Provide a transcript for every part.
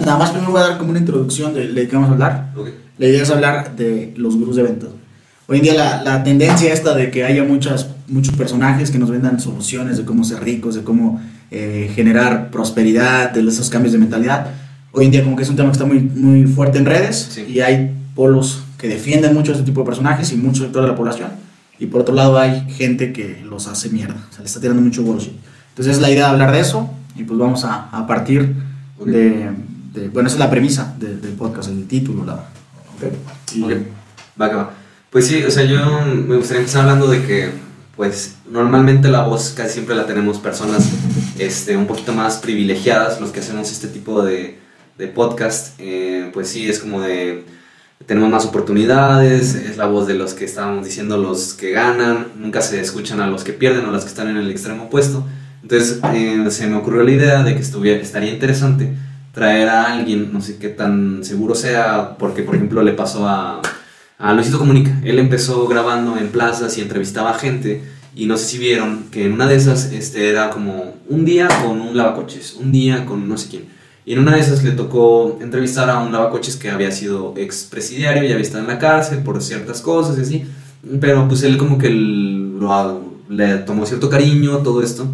Nada más primero voy a dar como una introducción de, de qué vamos a hablar. Ok. La idea es hablar de los gurús de ventas. Hoy en día la, la tendencia esta de que haya muchas, muchos personajes que nos vendan soluciones de cómo ser ricos, de cómo eh, generar prosperidad, de esos cambios de mentalidad. Hoy en día como que es un tema que está muy, muy fuerte en redes Sí. y hay polos que defienden mucho este tipo de personajes y mucho sector de la población. Y por otro lado hay gente que los hace mierda, o sea, le está tirando mucho bullshit. Entonces es la idea de hablar de eso y pues vamos a, a partir Ok. de, Bueno, esa es la premisa de- del podcast, el título, la... ok. Y- Ok. Va va. Pues sí, o sea, yo me gustaría empezar hablando de que, pues, normalmente la voz casi siempre la tenemos personas este, un poquito más privilegiadas, los que hacemos este tipo de, de podcast. eh, pues sí, es como de. Tenemos más oportunidades, es la voz de los que estábamos diciendo, los que ganan, nunca se escuchan a los que pierden o los que están en el extremo opuesto. Entonces eh, se me ocurrió la idea de que estuviera, estaría interesante traer a alguien, no sé qué tan seguro sea, porque por ejemplo le pasó a, a Luisito Comunica. Él empezó grabando en plazas y entrevistaba a gente y no sé si vieron que en una de esas este, era como un día con un lavacoches, un día con no sé quién. Y en una de esas le tocó entrevistar a un lavacoches que había sido expresidiario y había estado en la cárcel por ciertas cosas y así. Pero pues él como que lo, le tomó cierto cariño, todo esto.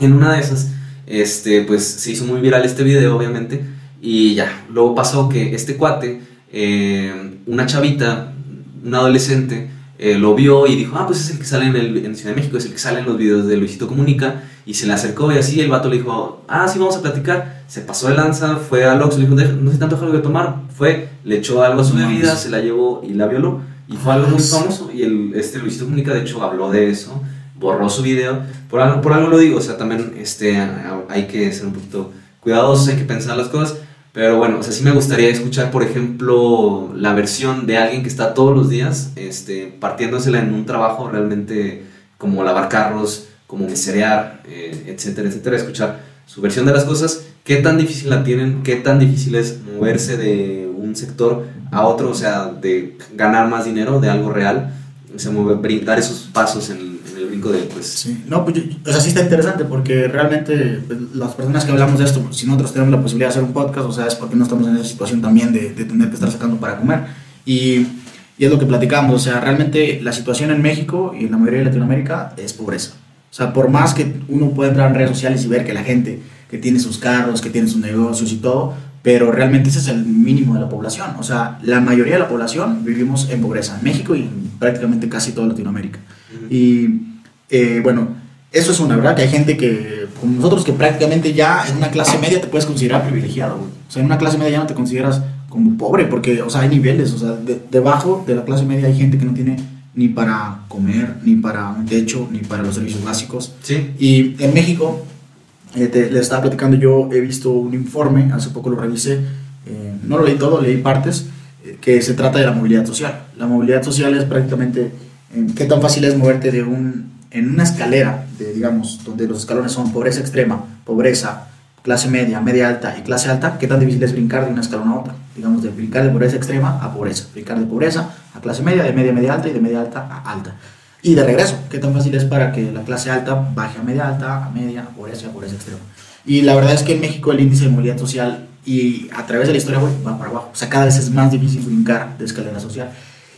En una de esas, este, pues se hizo muy viral este video, obviamente. Y ya, luego pasó que este cuate, eh, una chavita, un adolescente, eh, lo vio y dijo, ah, pues es el que sale en, el, en Ciudad de México, es el que sale en los videos de Luisito Comunica. Y se le acercó y así el vato le dijo, ah, sí, vamos a platicar. Se pasó de lanza, fue a Oxxo, le dijo, "Deja- no sé tanto algo de tomar. Fue, le echó algo a su bebida, se la llevó y la violó. Y fue algo muy famoso. Y el, este Luisito Comunica, de hecho, habló de eso, borró su video. Por algo, por algo lo digo, o sea, también este, hay que ser un poquito cuidadosos, hay que pensar las cosas. Pero bueno, o sea, sí me gustaría escuchar, por ejemplo, la versión de alguien que está todos los días este, partiéndosela en un trabajo realmente como lavar carros, como meserear, eh, etcétera, etcétera. Escuchar su versión de las cosas, qué tan difícil la tienen, qué tan difícil es moverse de un sector a otro, o sea, de ganar más dinero, de algo real, o sea, mover, brindar esos pasos en, de, pues, Sí, no, pues yo- o sea, sí está interesante porque realmente pues, las personas que hablamos de esto, pues, si nosotros tenemos la posibilidad de hacer un podcast, o sea, es porque no estamos en esa situación también de, de tener que estar sacando para comer. Y, y es lo que platicamos, o sea, realmente la situación en México y en la mayoría de Latinoamérica es pobreza. O sea, por más que uno pueda entrar en redes sociales y ver que la gente que tiene sus carros, que tiene sus negocios y todo, pero realmente ese es el mínimo de la población. O sea, la mayoría de la población vivimos en pobreza, en México y en prácticamente casi toda Latinoamérica. Y eh, bueno, eso es una verdad, que hay gente que, como nosotros, que prácticamente ya en una clase media te puedes considerar privilegiado. güey. O sea, en una clase media ya no te consideras como pobre, porque, o sea, hay niveles. O sea, de- debajo de la clase media hay gente que no tiene ni para comer, ni para un techo, ni para los servicios básicos. sí, Y en México, eh, te- les estaba platicando, yo he visto un informe, hace poco lo revisé, eh, no lo leí todo, leí partes, eh, que se trata de la movilidad social. La movilidad social es prácticamente qué tan fácil es moverte de un, en una escalera, de, digamos, donde los escalones son pobreza extrema, pobreza, clase media, media alta y clase alta, qué tan difícil es brincar de una escalón a otra. Digamos, de brincar de pobreza extrema a pobreza, brincar de pobreza a clase media, de media, media alta y de media alta a alta. Y de regreso, qué tan fácil es para que la clase alta baje a media alta, a media, a pobreza, a pobreza extrema. Y la verdad es que en México el índice de movilidad social y a través de la historia va para abajo. O sea, cada vez es más difícil brincar de escalera social.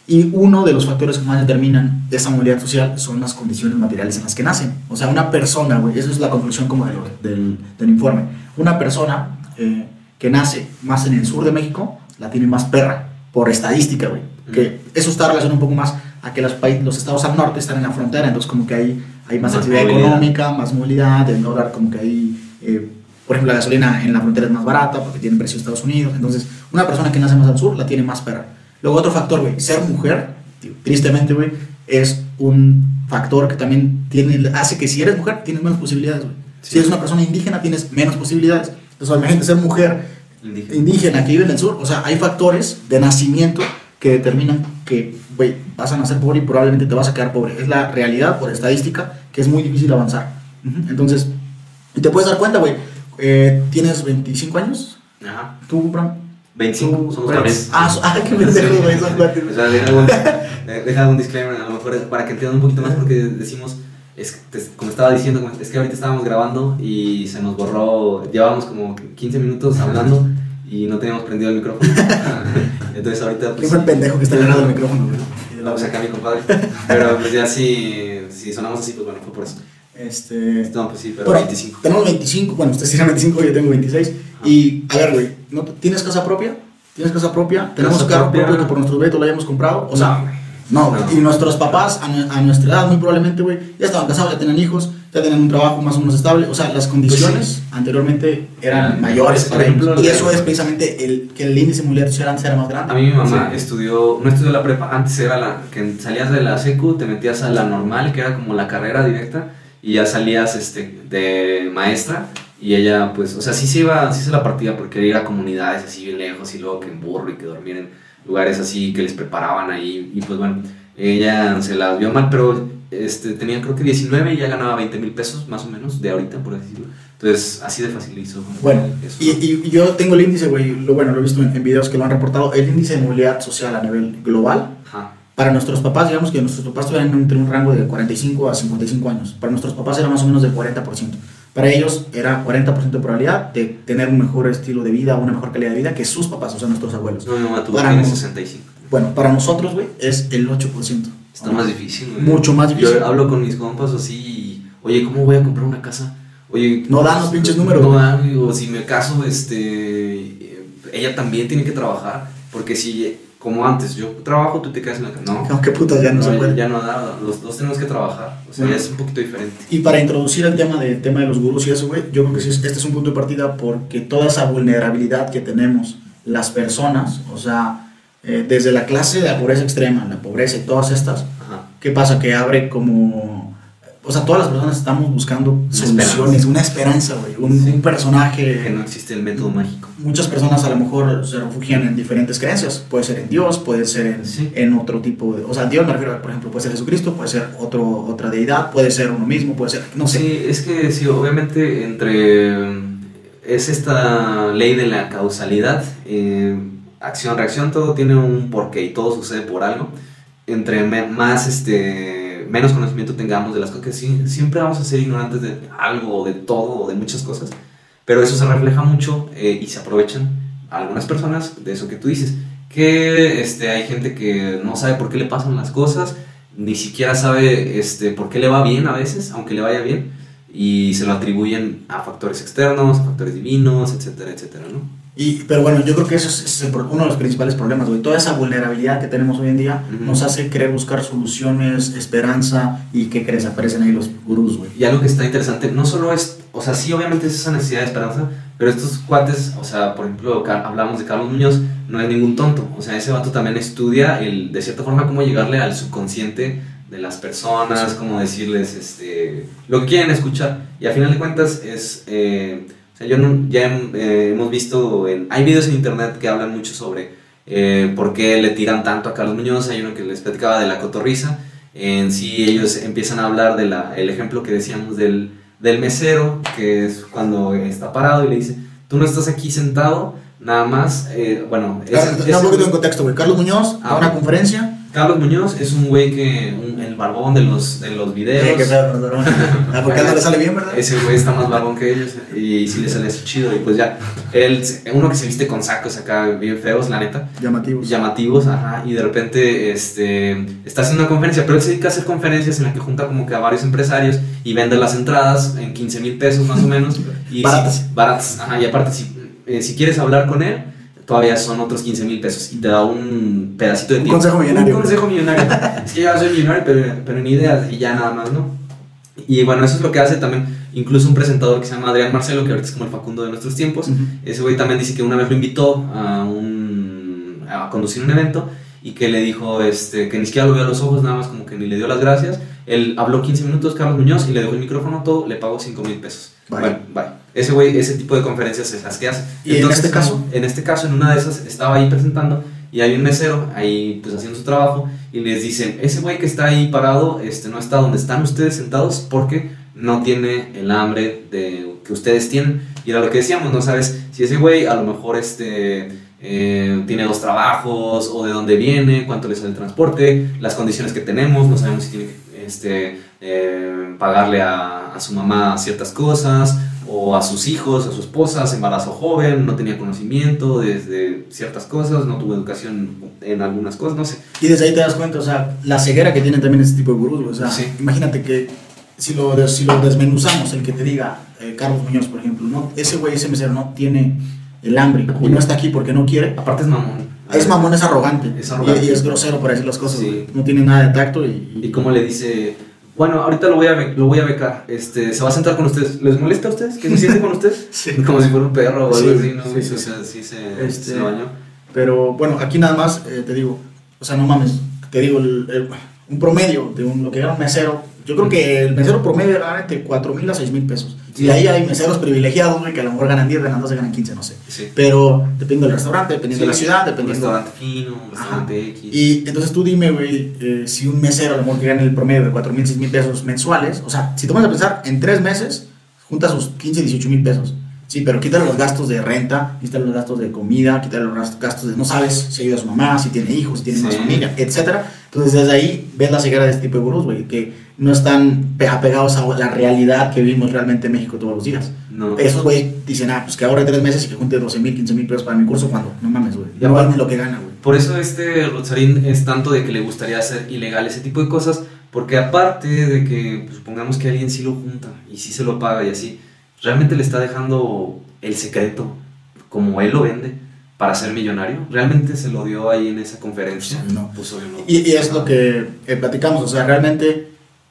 Y uno de los factores que más determinan esa movilidad social son las condiciones materiales en las que nacen. O sea, una persona, güey, esa es la conclusión como de lo- del, del informe. Una persona eh, que nace más en el sur de México la tiene más perra, por estadística, güey. Que eso está relacionado un poco más a que los, países, los estados al norte están en la frontera, entonces como que hay, hay más, Más actividad movilidad. económica, más movilidad, el dólar como que hay... eh, por ejemplo, la gasolina en la frontera es más barata porque tiene precio de Estados Unidos. Entonces, una persona que nace más al sur la tiene más perra. Luego, otro factor, güey, ser mujer, tío, tristemente, güey, es un factor que también tiene, hace que si eres mujer tienes menos posibilidades, güey. Si eres una persona indígena tienes menos posibilidades. Entonces, imagínate ser mujer indígena. indígena que vive en el sur. O sea, hay factores de nacimiento que determinan que, güey, vas a nacer pobre y probablemente te vas a quedar pobre. Es la realidad por estadística que es muy difícil avanzar. Entonces, te puedes dar cuenta, güey, eh, tienes 25 años, Ajá. tú, Bram. 25, Tú, somos güey. cuates. Ah, ah, qué pendejo, güey, son cuates. O sea, deja algún, deja algún disclaimer, a lo mejor para que entiendan un poquito más, porque decimos, es, que te- como estaba diciendo, es que ahorita estábamos grabando y se nos borró, llevábamos como 15 minutos hablando y no teníamos prendido el micrófono. Entonces ahorita ¿Quién pues... fue el pendejo que está ganando el micrófono, güey? Vamos acá mi compadre. Pero pues ya si, si sonamos así, pues bueno, fue por eso. Este. No, pues sí, pero Bueno, 25. Tenemos 25, bueno, ustedes tienen 25, yo tengo 26. Y, a ver, güey, ¿no ¿tienes casa propia? ¿Tienes casa propia? ¿Tenemos Casa carro propia. propio que por nuestro crédito lo hayamos comprado? O sea, No, no. No. Y nuestros papás, a, a nuestra edad, muy probablemente, güey, ya estaban casados, ya tenían hijos, ya tenían un trabajo más o menos estable. O sea, las condiciones anteriormente eran mayores por ejemplo. Y eso es precisamente el, que el índice mundial social antes era más grande. A mí mi mamá Sí. estudió, no estudió la prepa, antes era la que salías de la secu, te metías a la normal, que era como la carrera directa, y ya salías este, de maestra, y ella pues, o sea, sí se iba, sí se la partía porque quería ir a comunidades así bien lejos, y luego que en burro, y que dormir en lugares así que les preparaban ahí, y pues bueno, ella se las vio mal, pero este, tenía creo que 19 y ya ganaba 20 mil pesos más o menos de ahorita, por así decirlo. Entonces, así de fácil hizo. Bueno, eso. y, y- y yo tengo el índice, güey, lo, bueno, lo he visto en, en videos que lo han reportado, el índice de movilidad social a nivel global Ajá. Para nuestros papás, digamos que nuestros papás estuvieran entre un rango de 45 a 55 años. Para nuestros papás era más o menos del 40%. Para ellos era 40% de probabilidad de tener un mejor estilo de vida, una mejor calidad de vida que sus papás, o sea, nuestros abuelos. No, mamá tuvo Para tiene no- 65. Bueno, para nosotros, güey, es el 8%. Está más difícil, güey. Mucho más difícil. Yo hablo con mis compas así y, oye, ¿cómo voy a comprar una casa? Oye, No dan los pinches números, No dan, o si me caso, este, ella también tiene que trabajar, porque si, como antes, yo trabajo, tú te quedas en la casa. No, Aunque putas ya no, se no, puede. ya no da, los dos tenemos que trabajar, o sea, Bueno. ya es un poquito diferente. Y para introducir el tema, de, tema de los gurús y eso, güey, yo creo que sí, es- este es un punto de partida porque toda esa vulnerabilidad que tenemos las personas, o sea, eh, desde la clase de la pobreza extrema, la pobreza y todas estas, Ajá. ¿Qué pasa? Que abre como... O sea, todas las personas estamos buscando soluciones, esperanza. una esperanza, güey. Un, Sí. un personaje... Que no existe el método mágico. Muchas personas a lo mejor se refugian en diferentes creencias. Puede ser en Dios, puede ser en, Sí. en otro tipo de... O sea, Dios me refiero, por ejemplo, puede ser Jesucristo, puede ser otro, otra deidad, puede ser uno mismo, puede ser... No sé. Sí, es que sí, obviamente entre es esta ley de la causalidad, eh, acción, reacción, todo tiene un porqué y todo sucede por algo. Entre más, este, menos conocimiento tengamos de las cosas, que sí, siempre vamos a ser ignorantes de algo, de todo, de muchas cosas, pero eso se refleja mucho eh, y se aprovechan algunas personas de eso que tú dices, que este, hay gente que no sabe por qué le pasan las cosas, ni siquiera sabe este, por qué le va bien a veces, aunque le vaya bien, y se lo atribuyen a factores externos, a factores divinos, etcétera, etcétera, ¿no? Y, pero bueno, yo creo que eso es, es el uno de los principales problemas, güey. Toda esa vulnerabilidad que tenemos hoy en día Ujú. nos hace querer buscar soluciones, esperanza y ¿qué crees? Aparecen ahí los gurús, güey. Y algo que está interesante, no solo es, o sea, sí, obviamente es esa necesidad de esperanza, pero estos cuates, o sea, por ejemplo, hablamos de Carlos Muñoz, no es ningún tonto, o sea, ese vato también estudia, el, de cierta forma, cómo llegarle al subconsciente de las personas, cómo decirles este, lo que quieren escuchar. Y a final de cuentas es, eh, o sea, yo no- ya eh, hemos visto, en, hay videos en internet que hablan mucho sobre eh, por qué le tiran tanto a Carlos Muñoz, hay uno que les platicaba de la cotorriza, en sí ellos empiezan a hablar del el ejemplo que decíamos del, del mesero, que es cuando está parado y le dice, tú no estás aquí sentado, nada más, eh, bueno, ese- da un poquito en contexto, güey. Carlos Muñoz, Ah, da una conferencia. Carlos Muñoz es un güey que, un- el barbón de los, de los videos. Qué pedo, nos dieron. Ah, porque no le sale bien, ¿verdad? Ese güey está más barbón que ellos y sí le sale así chido. Y pues ya, él, uno que se viste con sacos acá bien feos, la neta, Llamativos. llamativos, ajá, y de repente este, está haciendo una conferencia, pero él se dedica a hacer conferencias en las que junta como que a varios empresarios y vende las entradas en 15 mil pesos más o menos. Y Baratas. si- baratas, ajá, y aparte, si, eh, si quieres hablar con él, todavía son otros 15 mil pesos y te da un pedacito de Un tiempo. consejo millonario. Un consejo millonario. es que yo ya soy millonario, pero, pero ni ideas y ya nada más, ¿no? Y bueno, eso es lo que hace también incluso un presentador que se llama Adrián Marcelo, que ahorita es como el Facundo de nuestros tiempos. Ujú. Ese güey también dice que una vez lo invitó a, un, a conducir un evento y que le dijo este, que ni siquiera lo vio a los ojos, nada más como que ni le dio las gracias. Él habló 15 minutos, Carlos Muñoz, y le dejó el micrófono todo, le pagó 5 mil pesos. Bye. Bueno, bye. Ese güey, ese tipo de conferencias es las que hace. ¿Y en este caso? En este caso, en una de esas, estaba ahí presentando y hay un mesero ahí pues haciendo su trabajo y les dicen, ese güey que está ahí parado este, no está donde están ustedes sentados porque no tiene el hambre de, que ustedes tienen. Y era lo que decíamos, no sabes si ese güey a lo mejor este, eh, tiene dos trabajos o de dónde viene, cuánto le sale el transporte, las condiciones que tenemos, no sabemos si tiene que este, eh, pagarle a, a su mamá ciertas cosas, o a sus hijos, a su esposa, se embarazó joven, no tenía conocimiento desde ciertas cosas, no tuvo educación en algunas cosas, no sé. Y desde ahí te das cuenta, o sea, la ceguera que tienen también este tipo de gurús, o sea, Sí. imagínate que si lo, si lo desmenuzamos, el que te diga, eh, Carlos Muñoz, por ejemplo, no, ese güey, ese mesero no tiene el hambre y no está aquí porque no quiere, Aparte es mamón. es mamón, es arrogante, Es arrogante. Y, y es grosero para decir las cosas, Sí. no tiene nada de tacto y... Y como le dice, bueno, ahorita lo voy a, lo voy a becar, este, se va a sentar con ustedes. ¿Les molesta a ustedes que se siente con ustedes? Sí. Como si fuera un perro o algo Sí, así, ¿no? sí, sí, o sea, sí se, Este- se bañó. Pero bueno, aquí nada más eh, te digo, o sea, no mames, te digo, el- el- un promedio de un, lo que gana un mesero, yo creo que el mesero promedio gana entre 4 mil a 6 mil pesos. Y Sí. ahí hay meseros privilegiados, güey, que a lo mejor ganan 10, ganan 12, ganan 15, no sé. Sí. Pero dependiendo del restaurante, dependiendo de la Sí. ciudad, dependiendo... restaurante fino, restaurante X. Y entonces tú dime, güey, eh, si un mesero a lo mejor que gana el promedio de 4 mil, 6 mil pesos mensuales, o sea, si tú vas a pensar, en 3 meses, junta sus 15, 18 mil pesos. Sí, pero quítale los gastos de renta, quítale los gastos de comida, quítale los gas- gastos de no sabes si ayuda a su mamá, si tiene hijos, si tiene más Sí. familia, etcétera. Entonces desde ahí ves la ceguera de este tipo de gurús, güey, que no están pe- apegados a la realidad que vivimos realmente en México todos los días. No. Esos güey dicen, ah, pues que ahorre 3 meses y que junte 12 mil, 15 mil pesos para mi curso, cuando no mames, güey. Ya no lo que gana, güey. Por eso este Rosarín es tanto de que le gustaría hacer ilegal ese tipo de cosas, porque aparte de que pues, supongamos que alguien sí lo junta y sí se lo paga y así, realmente le está dejando el secreto, como él lo vende, para ser millonario. Realmente se lo dio ahí en esa conferencia. No. Pues, obvio, no. Y, y es lo que eh, platicamos, o sea, realmente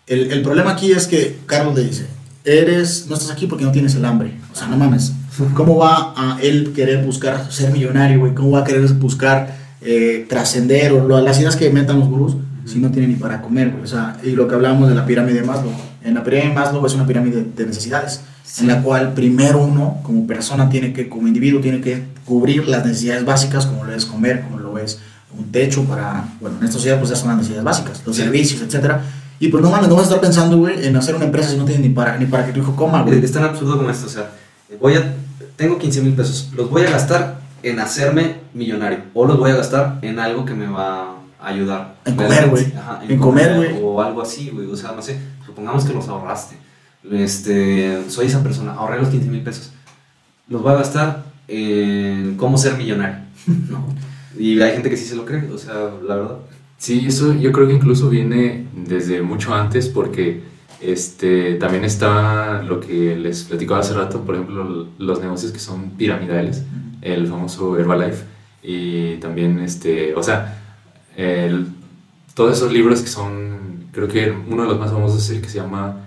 el, el problema aquí es que Carlos le dice, eres, no estás aquí porque no tienes el hambre, o sea, no mames, ¿cómo va a él querer buscar ser millonario, güey? ¿Cómo va a querer buscar eh, trascender o lo- las ideas que metan los gurús si no tiene ni para comer, güey? O sea, y lo que hablábamos de la pirámide de Maslow, en la pirámide de Maslow es una pirámide de necesidades, en la cual primero uno, como persona, tiene que, como individuo, tiene que cubrir las necesidades básicas, como lo es comer, como lo es un techo para, bueno, en esta sociedad pues ya son las necesidades básicas, los Sí. servicios, etcétera. Y pues no mames, no vas a estar pensando, güey, en hacer una empresa si no tienes ni para, ni para que tu hijo coma, güey. Es tan absurdo como esto, o sea, voy a, tengo 15 mil pesos, los voy a gastar en hacerme millonario, o los voy a gastar en algo que me va a ayudar. En comer, güey. Ajá, En comer, güey. O algo así, güey, o sea, no sé, supongamos que los ahorraste, este, soy esa persona, ahorré los 15 mil pesos, los voy a gastar en cómo ser millonario, ¿no? Y hay gente que sí se lo cree, o sea, la verdad. Sí, eso yo creo que incluso viene desde mucho antes porque este, también está lo que les platicaba hace rato, por ejemplo, los negocios que son piramidales, el famoso Herbalife y también, este, o sea, el- todos esos libros que son, creo que uno de los más famosos es el que se llama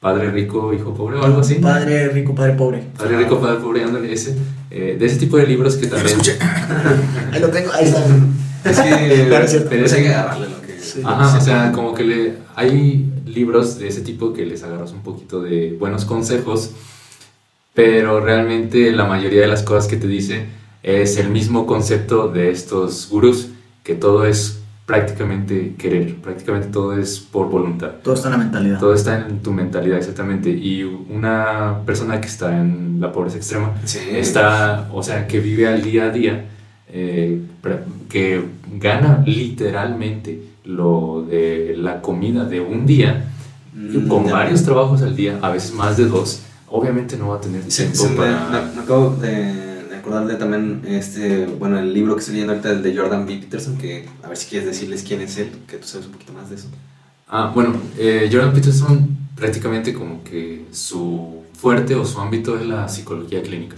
Padre Rico, Hijo Pobre o algo así. Padre rico, padre pobre. Padre Rico, Padre Pobre, ándale, ese, eh, de ese tipo de libros que Lo también... escuché. Ahí lo tengo, ahí está. Es que, Claro, es cierto. pero es hay que agarrarle lo que... Sí. Ajá, o sea, como que le, hay libros de ese tipo que les agarras un poquito de buenos consejos, pero realmente la mayoría de las cosas que te dice es el mismo concepto de estos gurús, que todo es prácticamente querer, prácticamente todo es por voluntad. Todo está en la mentalidad. Todo está en tu mentalidad exactamente. Y una persona que está en la pobreza extrema Sí. está, o sea, que vive al día a día, eh, que gana literalmente lo de la comida de un día, Mm, con varios trabajos al día, a veces más de dos, obviamente no va a tener Sí, tiempo sí, para... me- me acabo de, de acordar de también este, bueno, el libro que estoy leyendo ahorita, el de Jordan B. Peterson, que a ver si quieres decirles quién es él, que tú sabes un poquito más de eso. Ah, bueno, eh, Jordan Peterson prácticamente como que su fuerte o su ámbito es la psicología clínica.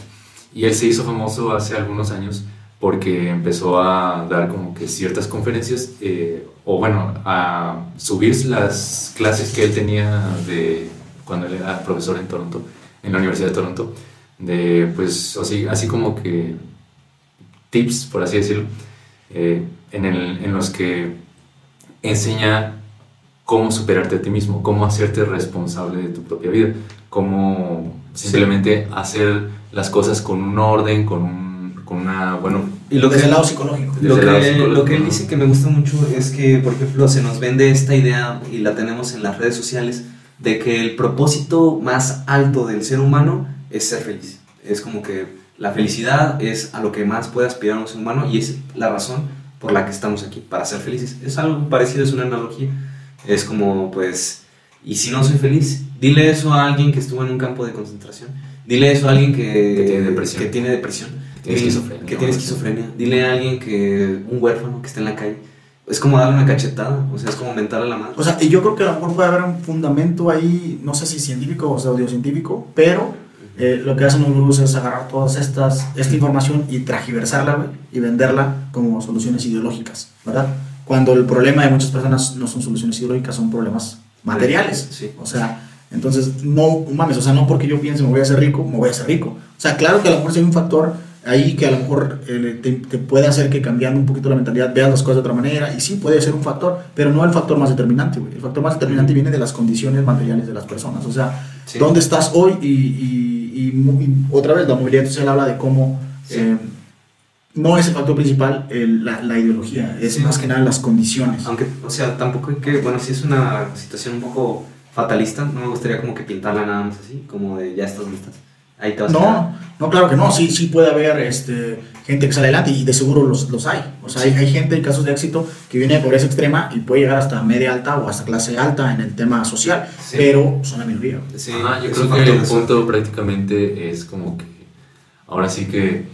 Y él se hizo famoso hace algunos años porque empezó a dar como que ciertas conferencias, eh, o bueno, a subir las clases que él tenía de cuando él era profesor en Toronto, en la Universidad de Toronto, de pues así, así como que tips, por así decirlo, eh, en, el, en los que enseña cómo superarte a ti mismo, cómo hacerte responsable de tu propia vida, cómo simplemente hacer las cosas con un orden, con, un, con una, bueno, Y lo Desde que, el lado psicológico. lo, lado que, psicológico, lo que él dice que me gusta mucho es que, por ejemplo, se nos vende esta idea y la tenemos en las redes sociales de que el propósito más alto del ser humano es ser feliz. Es como que la felicidad es a lo que más puede aspirar un ser humano y es la razón por la que estamos aquí, para ser felices. Es algo parecido, es una analogía. Es como, pues, y si no soy feliz, dile eso a alguien que estuvo en un campo de concentración Dile eso a alguien que, Que tiene depresión. que tiene depresión. Que tiene Dile- esquizofrenia, que tiene ¿no? esquizofrenia. Dile a alguien que, un huérfano que está en la calle. Es como darle una cachetada, o sea, es como mentarle a la madre. O sea, y yo creo que a lo mejor puede haber un fundamento ahí, no sé si científico o pseudocientífico, pero eh, lo que hacen los gurús es agarrar todas estas, esta información y tragiversarla, güey, y venderla como soluciones ideológicas, ¿verdad? Cuando el problema de muchas personas no son soluciones ideológicas, son problemas materiales. Sí. O sea, entonces, no mames, o sea, no porque yo piense me voy a hacer rico, me voy a hacer rico. O sea, claro que a lo mejor si hay un factor ahí que a lo mejor eh, te, te puede hacer que cambiando un poquito la mentalidad veas las cosas de otra manera, y sí puede ser un factor, pero no el factor más determinante, güey. El factor más determinante viene de las condiciones materiales de las personas. O sea, Sí. dónde estás hoy y, y- y otra vez la movilidad social habla de cómo Sí. eh, no es el factor principal el- la, la ideología, es Sí. más que nada las condiciones. Aunque, o sea, tampoco hay que, bueno, si es una situación un poco fatalista, no me gustaría como que pintarla nada más así, como de ya estás listas. Ahí te vas a quedar. No, no, claro que no. Sí, sí puede haber este, gente que sale adelante y de seguro los, los hay. O sea, hay, hay gente en casos de éxito que viene de pobreza extrema y puede llegar hasta media alta o hasta clase alta en el tema social, Sí. pero son la minoría. Sí, Ajá, yo creo que el punto prácticamente es como que ahora sí que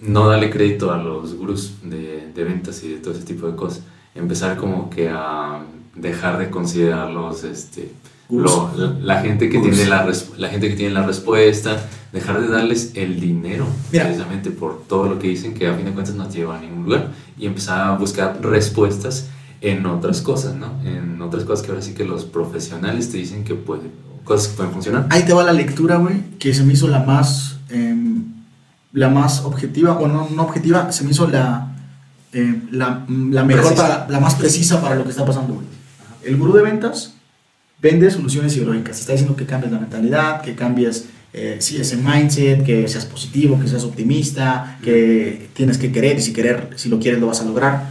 no darle crédito a los gurús de, de ventas y de todo ese tipo de cosas. Empezar como que a dejar de considerarlos este, lo- la, la gente que tiene la, res- la gente que tiene la respuesta, dejar de darles el dinero Mira. precisamente por todo lo que dicen que a fin de cuentas no lleva a ningún lugar y empezar a buscar respuestas en otras cosas, ¿no? En otras cosas que ahora sí que los profesionales te dicen que pueden, cosas que pueden funcionar. Ahí te va la lectura, güey, que se me hizo la más, em, la más objetiva, o no, no objetiva, se me hizo la, em, la, la mejor, para, la más precisa para lo que está pasando, güey. El gurú de ventas vende soluciones ideológicas. Está diciendo que cambies la mentalidad, que cambies, eh, sí, ese mindset, que seas positivo, que seas optimista, que tienes que querer y si querer, si lo quieres lo vas a lograr.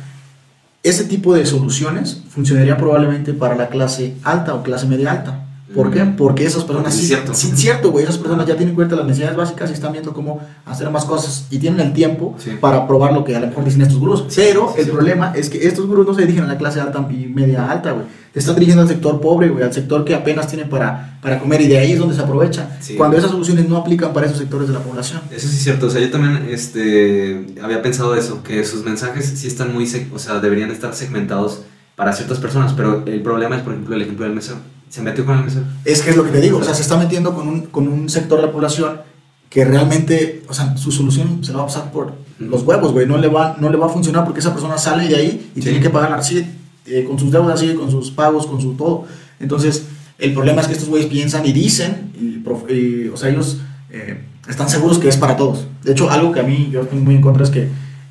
Ese tipo de soluciones funcionaría probablemente para la clase alta o clase media alta. ¿Por qué? Porque esas personas Sí, cierto. sí, cierto, güey, esas personas ya tienen en cuenta las necesidades básicas y están viendo cómo hacer más cosas y tienen el tiempo Sí. para probar lo que a lo mejor dicen estos gurús. Pero el problema es que estos gurús no se dirigen a la clase alta y media alta, güey. Se están dirigiendo al sector pobre, güey, al sector que apenas tiene para, para comer y de ahí es donde se aprovecha. Sí. Cuando esas soluciones no aplican para esos sectores de la población. Eso sí es cierto, o sea, yo también este, había pensado eso, que sus mensajes sí están muy, o sea, deberían estar segmentados para ciertas personas, pero el problema es, por ejemplo, el ejemplo del mesero. Se metió con el mesero. Es que es lo que te digo, o sea, se está metiendo con un, con un sector de la población que realmente, o sea, su solución se la va a pasar por los huevos, güey, no le va, no le va a funcionar porque esa persona sale de ahí y Sí. tiene que pagar, sigue eh, con sus deudas, sigue con sus pagos, con su todo. Entonces, el problema es que estos güeyes piensan y dicen, y, o sea, ellos eh, están seguros que es para todos. De hecho, algo que a mí yo estoy muy en contra es que,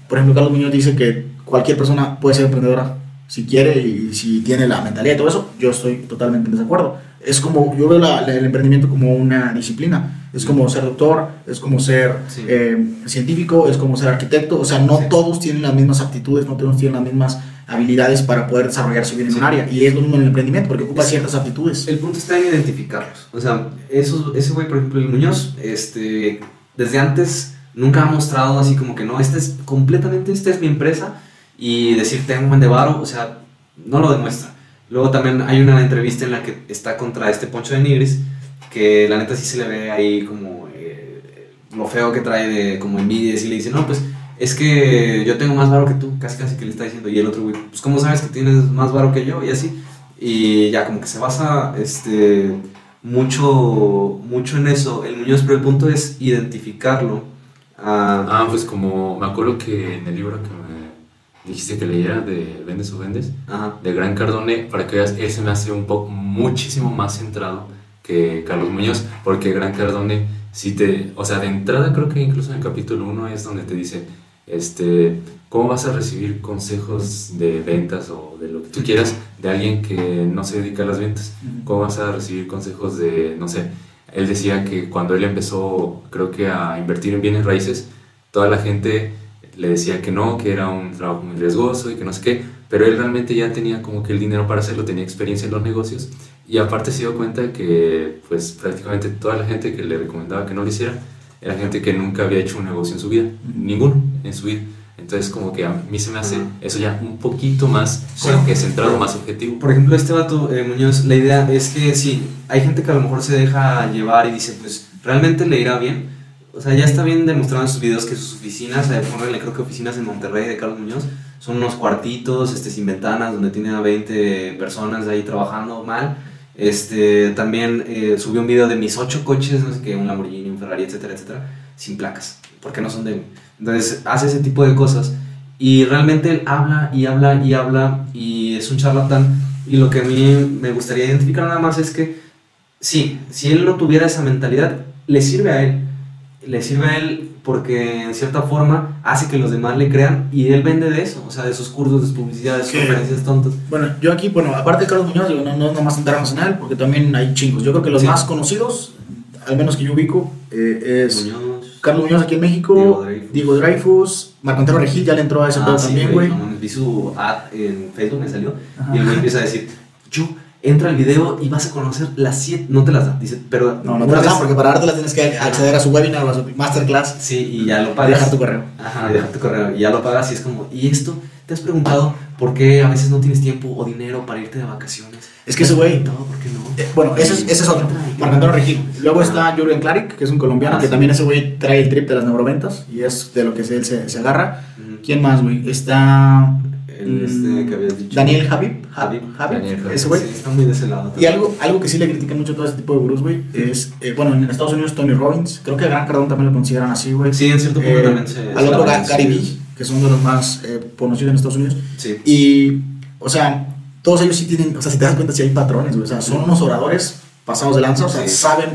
por ejemplo, Carlos Muñoz dice que cualquier persona puede ser emprendedora si quiere y si tiene la mentalidad y todo eso, yo estoy totalmente en desacuerdo. Es como, yo veo la- la- el emprendimiento como una disciplina. Es como ser doctor, es como ser Sí. eh, científico, es como ser arquitecto. O sea, no Sí. todos tienen las mismas aptitudes, no todos tienen las mismas habilidades para poder desarrollarse bien en Sí. un área. Y es lo mismo en el emprendimiento, porque ocupa ciertas aptitudes. El punto está en identificarlos. O sea, esos, ese güey, por ejemplo, el Muñoz, este, desde antes nunca ha mostrado así como que no, esta es completamente, esta es mi empresa y decir tengo un buen de varo, o sea, no lo demuestra. Luego también hay una entrevista en la que está contra este Poncho de Nigris, que la neta sí se le ve ahí como eh, lo feo que trae de como envidias y le dice, no, pues es que yo tengo más varo que tú, casi casi que le está diciendo. Y el otro güey, pues ¿cómo sabes que tienes más varo que yo? Y así. Y ya como que se basa este, mucho, mucho en eso el Muñoz, pero el punto es identificarlo. ah, Ah, pues como me acuerdo que en el libro que me dijiste que leyera de Vendes o Vendes, ajá. de Gran Cardone, para que veas, él se me hace un poco muchísimo más centrado que Carlos Muñoz, porque Gran Cardone, si te, o sea, de entrada creo que incluso en el capítulo 1 es donde te dice, este, ¿cómo vas a recibir consejos de ventas o de lo que tú quieras de alguien que no se dedica a las ventas? ¿Cómo vas a recibir consejos de, no sé, él decía que cuando él empezó, creo que a invertir en bienes raíces, toda la gente le decía que no, que era un trabajo muy riesgoso y que no sé qué, pero él realmente ya tenía como que el dinero para hacerlo, tenía experiencia en los negocios y aparte se dio cuenta que pues prácticamente toda la gente que le recomendaba que no lo hiciera era gente que nunca había hecho un negocio en su vida, ninguno en su vida. Entonces como que a mí se me hace eso ya un poquito más como que centrado, más objetivo. Por ejemplo, este vato, eh, Muñoz, la idea es que sí, hay gente que a lo mejor se deja llevar y dice, pues realmente le irá bien. O sea, ya está bien demostrado en sus videos que sus oficinas, eh, ponle, creo que oficinas en Monterrey de Carlos Muñoz, son unos cuartitos este, sin ventanas donde tiene a 20 personas ahí trabajando mal. Este, también eh, subió un video de mis ocho coches, no sé qué, un Lamborghini, un Ferrari, etcétera, etcétera, sin placas, porque no son de él. Entonces hace ese tipo de cosas y realmente él habla y habla y habla y es un charlatán. Y lo que a mí me gustaría identificar nada más es que, sí, si él no tuviera esa mentalidad, le sirve a él. Le sirve a él porque en cierta forma hace que los demás le crean y él vende de eso, o sea, de sus cursos, de sus publicidades, Sí. conferencias tontas. Bueno, yo aquí, bueno, aparte de Carlos Muñoz, digo, no, no nomás internacional, porque también hay chingos. Yo creo que los Sí. más conocidos, al menos que yo ubico, eh, es Muñoz. Carlos Muñoz aquí en México, Diego Dreyfus. Diego Dreyfus, Marco Antonio Regil ya le entró a ese Ah, sí, también, güey. no vi su ad en Facebook, me salió. Ajá. Y el güey empieza a decir, yo, entra al video y vas a conocer las 7, no te las da, dice, pero... No, no te las vez- porque para dártelas tienes que acceder a su webinar o a su masterclass Sí, y ya lo y pagas. dejar tu correo. Ajá, dejar tu correo. Y ya lo pagas y es como, ¿y esto? ¿Te has preguntado por qué a veces no tienes tiempo o dinero para irte de vacaciones? Es que ese güey- ¿Todo? ¿Por qué no? Eh, bueno, ese es, ese es otro, y- Marco Antonio Regil. Luego está Jürgen Klarik, que es un colombiano, Ah, que sí. también ese güey trae el trip de las neuroventas y es de lo que él se, se agarra. Ujú. ¿Quién más, güey? Está... El este que habías dicho. Daniel Habib. Habib. Daniel Ese güey. Sí, está muy de ese lado. Y algo, algo que sí le critican mucho a todo este tipo de gurús, güey, es, eh, bueno, en Estados Unidos Tony Robbins, creo que a Gran Cardón también lo consideran así, güey. Sí, en cierto punto Eh, también se... Al otro, Gary Vee, sí. que son de los más eh, conocidos en Estados Unidos. Sí. Y, o sea, todos ellos sí tienen, o sea, si te das cuenta, sí hay patrones, güey. O sea, son unos oradores pasados de lanza, o sea, Sí. saben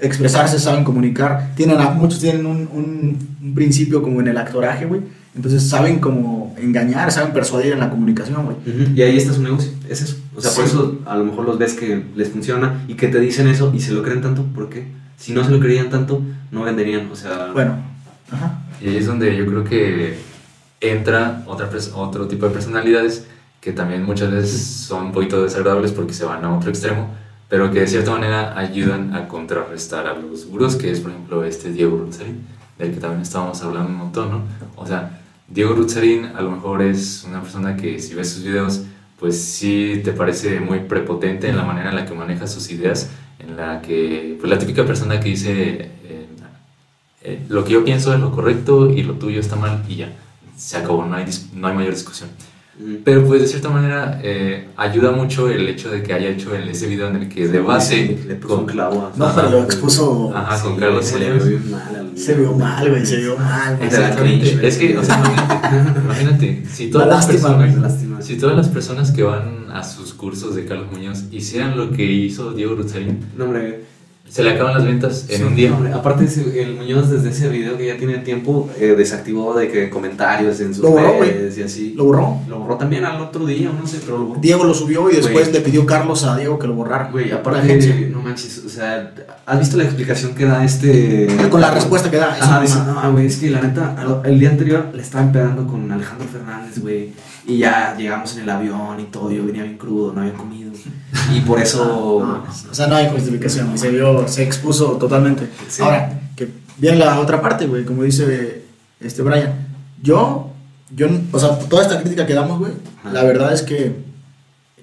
expresarse, saben comunicar. Tienen, muchos tienen un, un, un principio como en el actoraje, güey. Entonces saben como engañar, saben persuadir en la comunicación, güey. Ujú, Y ahí está su negocio, es eso. O sea, por Sí. eso a lo mejor los ves que les funciona y que te dicen eso y se lo creen tanto. ¿Por qué? Si no se lo creían tanto, no venderían. O sea, Bueno, ajá. Y ahí es donde yo creo que entra otra otro tipo de personalidades que también muchas veces son un poquito desagradables porque se van a otro extremo, pero que de cierta manera ayudan a contrarrestar a los gurús, que es por ejemplo este Diego Rutzarin, del que también estábamos hablando un montón, ¿no? O sea, Diego Rutzarin a lo mejor es una persona que si ves sus videos, pues sí te parece muy prepotente en la manera en la que maneja sus ideas, en la que, pues la típica persona que dice... eh, eh, lo que yo pienso es lo correcto y lo tuyo está mal y ya, se acabó, no hay, no hay mayor discusión. Pero pues de cierta manera eh, ayuda mucho el hecho de que haya hecho el- ese video en el que de base... le puso un clavo. a- No, pero lo expuso. Ajá, con Carlos se le vio bien mal al- Se vio mal, güey, se vio mal, Exactamente. Es que, o sea, imagínate, imagínate, si todas, Da las lástima, personas. Lástima. si todas las personas que van a sus cursos de Carlos Muñoz hicieran lo que hizo Diego Rutzarin, No, hombre. Se le acaban las ventas en Sí, un día. no. Aparte, el Muñoz desde ese video que ya tiene tiempo eh, desactivó de que comentarios en sus Lo borró, redes y así. Lo borró. Lo borró también al otro día, no sé, pero lo borró. Diego lo subió y después Güey. le pidió Carlos a Diego que lo borrara. Güey, La aparte, no manches, o sea, ¿has visto la explicación que da este? Con la respuesta que da. Ajá, dice, no, güey, es que la neta, el día anterior le estaban pegando con Alejandro Fernández, güey, y ya llegamos en el avión y todo, yo venía bien crudo, no había comido, y por eso... No, o sea, no hay justificación. Se vio, se expuso totalmente. Sí. Ahora, que viene la otra parte, güey, como dice este Brian. Yo, yo, o sea, toda esta crítica que damos, güey, la verdad es que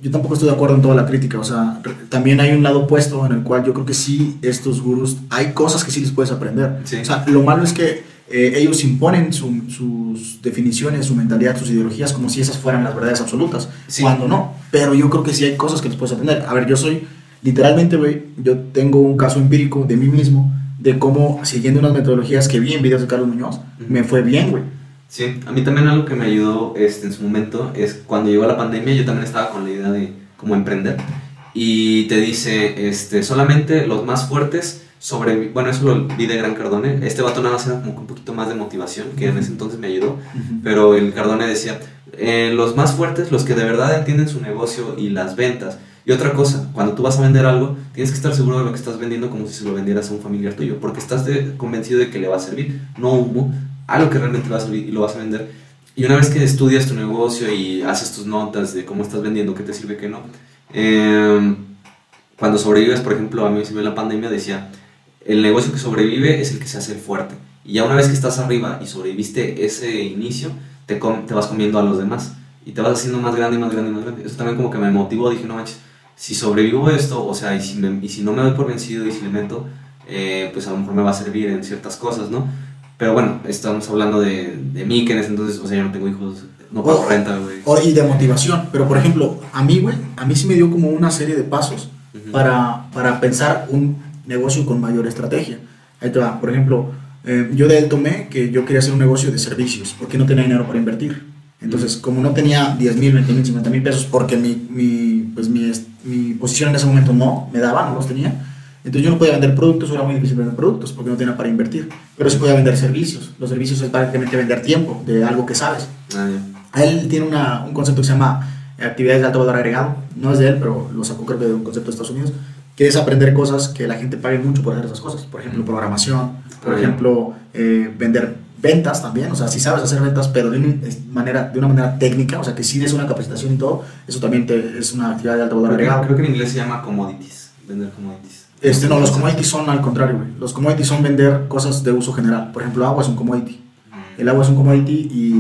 yo tampoco estoy de acuerdo en toda la crítica. O sea, también hay un lado opuesto en el cual yo creo que sí, estos gurús, hay cosas que sí les puedes aprender. Sí. O sea, lo malo es que eh, ellos imponen su- sus definiciones, su mentalidad, sus ideologías como si esas fueran las verdades absolutas. Sí. Cuando no. Pero yo creo que sí hay cosas que les puedes aprender. A ver, yo soy, literalmente, güey, yo tengo un caso empírico de mí mismo, de cómo, siguiendo unas metodologías que vi en videos de Carlos Muñoz, me fue bien, güey. Sí, a mí también algo que me ayudó este, en su momento es cuando llegó la pandemia, yo también estaba con la idea de cómo emprender. Y te dice, este, solamente los más fuertes sobre... Bueno, eso lo vi de Gran Cardone. Este vato nada más era como un poquito más de motivación, que en ese entonces me ayudó. Pero el Cardone decía, eh, los más fuertes, los que de verdad entienden su negocio y las ventas. Y otra cosa, cuando tú vas a vender algo, tienes que estar seguro de lo que estás vendiendo como si se lo vendieras a un familiar tuyo, porque estás de- convencido de que le va a servir, no humo, algo que realmente va a servir y lo vas a vender. Y una vez que estudias tu negocio y haces tus notas de cómo estás vendiendo, qué te sirve, qué no, eh, cuando sobrevives, por ejemplo, a mí me sirvió la pandemia, decía, el negocio que sobrevive es el que se hace fuerte. Y ya una vez que estás arriba y sobreviviste ese inicio, te, vas comiendo a los demás. Y te vas haciendo más grande y más grande y más grande. Eso también como que me motivó. Dije, no manches, si sobrevivo esto, o sea, y si, me- y si no me doy por vencido y si le meto, eh, pues a lo mejor me va a servir en ciertas cosas, ¿no? Pero bueno, estamos hablando de, de mí, que en ese entonces, o sea, yo no tengo hijos, no pago O- renta, güey. Y de motivación. Pero, por ejemplo, a mí, güey, a mí sí me dio como una serie de pasos para, para pensar un negocio con mayor estrategia. Ahí te va. Por ejemplo, eh, yo de él tomé que yo quería hacer un negocio de servicios porque no tenía dinero para invertir. Entonces, como no tenía 10 mil, 20 mil, 50 mil pesos porque mi, mi, pues mi, mi posición en ese momento no me daba, no los tenía. Entonces yo no podía vender productos, era muy difícil vender productos porque no tenía para invertir. Pero sí podía vender servicios. Los servicios es prácticamente vender tiempo de algo que sabes. Ah. Él tiene una, un concepto que se llama actividades de alto valor agregado. No es de él, pero lo sacó creo que de un concepto de Estados Unidos, que es aprender cosas que la gente pague mucho por hacer esas cosas. Por ejemplo, programación, por ya. ejemplo, eh, vender ventas también. O sea, si sabes hacer ventas, pero de, un- es manera, de una manera técnica, o sea, que sí des una capacitación y todo, eso también te- es una actividad de alto valor agregado. creo que en inglés se llama commodities, vender commodities. Este, no, los commodities son al contrario, güey. Los commodities son vender cosas de uso general. Por ejemplo, agua es un commodity. El agua es un commodity y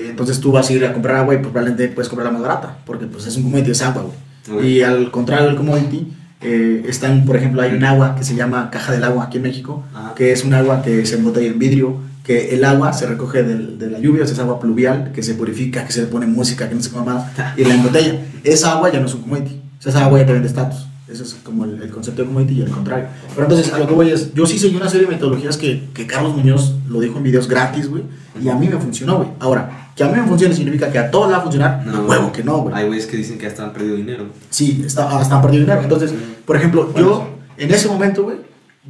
eh, entonces tú vas a ir a comprar agua y probablemente puedes comprarla más barata porque pues es un commodity, es agua, güey. Y al contrario del commodity, eh, están, por ejemplo, hay un agua que se llama caja del agua aquí en México, Ajá. que es un agua que se embotella en vidrio, que el agua se recoge del- de la lluvia, o sea, es agua pluvial, que se purifica, que se le pone música, que no sé cómo más, y la embotella. Esa agua ya no es un commodity, o sea, esa agua ya te vende estatus. Ese es como el, el concepto de commodity y el contrario. Pero entonces, a lo que voy es, yo sí seguí una serie de metodologías que, que Carlos Muñoz lo dijo en videos gratis, güey, y a mí me funcionó, güey. Ahora, que a mí me funcione significa que a todos va a funcionar, no, huevo que no, güey. Hay güeyes que dicen que hasta han perdido dinero. Sí, está, hasta han perdido dinero. Entonces, por ejemplo, yo en ese momento, güey,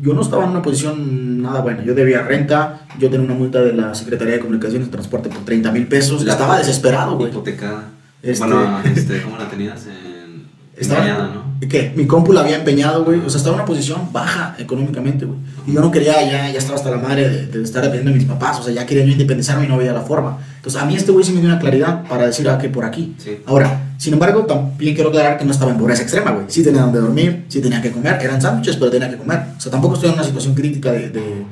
yo no estaba en una posición nada buena. Yo debía renta, yo tenía una multa de la Secretaría de Comunicaciones y Transporte por 30 mil pesos. La- estaba desesperado, güey. Hipotecada. Este- Bueno, este, ¿cómo la tenías? En, Estaba- ¿no? Que mi compu la había empeñado, güey. O sea, estaba en una posición baja económicamente, güey. Y yo no quería, ya, ya estaba hasta la madre de, de estar dependiendo de mis papás. O sea, ya quería yo independizarme y no veía la forma. Entonces, a mí este güey sí me dio una claridad para decir, ah, que por aquí. Sí. Ahora, sin embargo, también quiero aclarar que no estaba en pobreza extrema, güey. Sí tenía donde dormir, sí tenía que comer. Eran sándwiches, pero tenía que comer. O sea, tampoco estoy en una situación crítica de, de-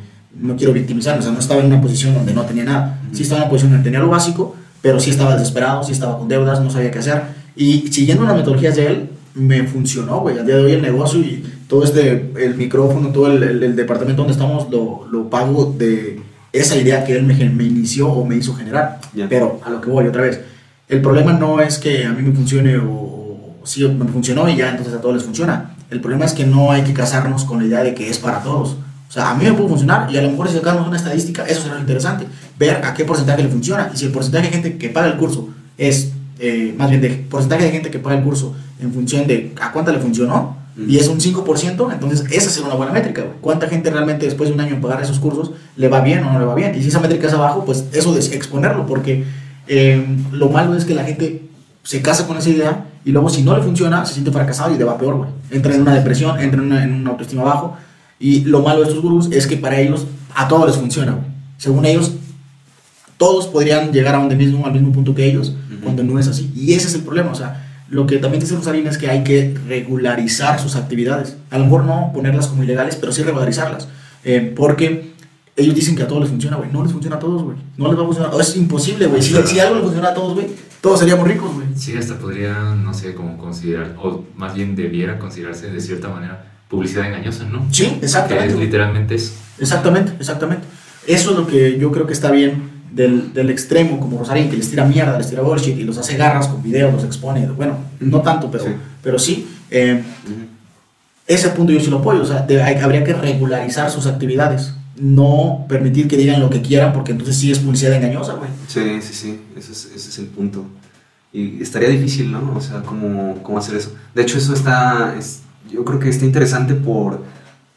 no quiero victimizarme. O sea, no estaba en una posición donde no tenía nada. Sí estaba en una posición donde tenía lo básico, pero sí estaba desesperado, sí estaba con deudas, no sabía qué hacer. Y siguiendo las metodologías de él, me funcionó, güey. Al día de hoy el negocio y todo este, el micrófono, todo el, el- el departamento donde estamos, lo, lo pago de esa idea que él me, me inició o me hizo generar. Pero a lo que voy otra vez, el problema no es que a mí me funcione o, o sí me funcionó y ya entonces a todos les funciona. El problema es que no hay que casarnos con la idea de que es para todos. O sea, a mí me puede funcionar y a lo mejor si sacamos una estadística, eso será lo interesante. Ver a qué porcentaje le funciona. Y si el porcentaje de gente que paga el curso es, eh, más bien, de porcentaje de gente que paga el curso en función de a cuánta le funcionó, y es un 5%, entonces esa será una buena métrica. güey. ¿Cuánta gente realmente después de un año en pagar esos cursos le va bien o no le va bien? Y si esa métrica es abajo, pues eso de exponerlo, porque eh, lo malo es que la gente se casa con esa idea y luego si no le funciona, se siente fracasado y le va peor, güey. Entra en una depresión, entra en una, en una autoestima bajo. Y lo malo de estos gurús es que para ellos a todos les funciona, güey. Según ellos, todos podrían llegar a donde mismo, al mismo punto que ellos, Ujú. cuando no es así. Y ese es el problema, o sea, lo que también dice Rosalina es que hay que regularizar sus actividades. A lo mejor no ponerlas como ilegales, pero sí regularizarlas. Eh, porque ellos dicen que a todos les funciona, güey. No les funciona a todos, güey. No les va a funcionar. Es imposible, güey. Si, si algo le funciona a todos, güey, todos seríamos ricos, güey. Sí, hasta podría, no sé, como considerar, o más bien debiera considerarse de cierta manera publicidad engañosa, ¿no? Sí, Que exactamente. es güey. literalmente eso. Exactamente, exactamente. Eso es lo que yo creo que está bien del, del extremo, como Rosarín, que les tira mierda, les tira bullshit y los hace garras con videos, los expone. Bueno, no tanto, pero Sí. Pero sí eh, Ujú. ese punto yo sí lo apoyo. O sea, de- hay- habría que regularizar sus actividades. No permitir que digan lo que quieran, porque entonces sí es publicidad engañosa, güey. Sí, sí, sí, ese es, ese es el punto. Y estaría difícil, ¿no? O sea, ¿cómo, cómo hacer eso? De hecho, eso está, es- yo creo que está interesante por,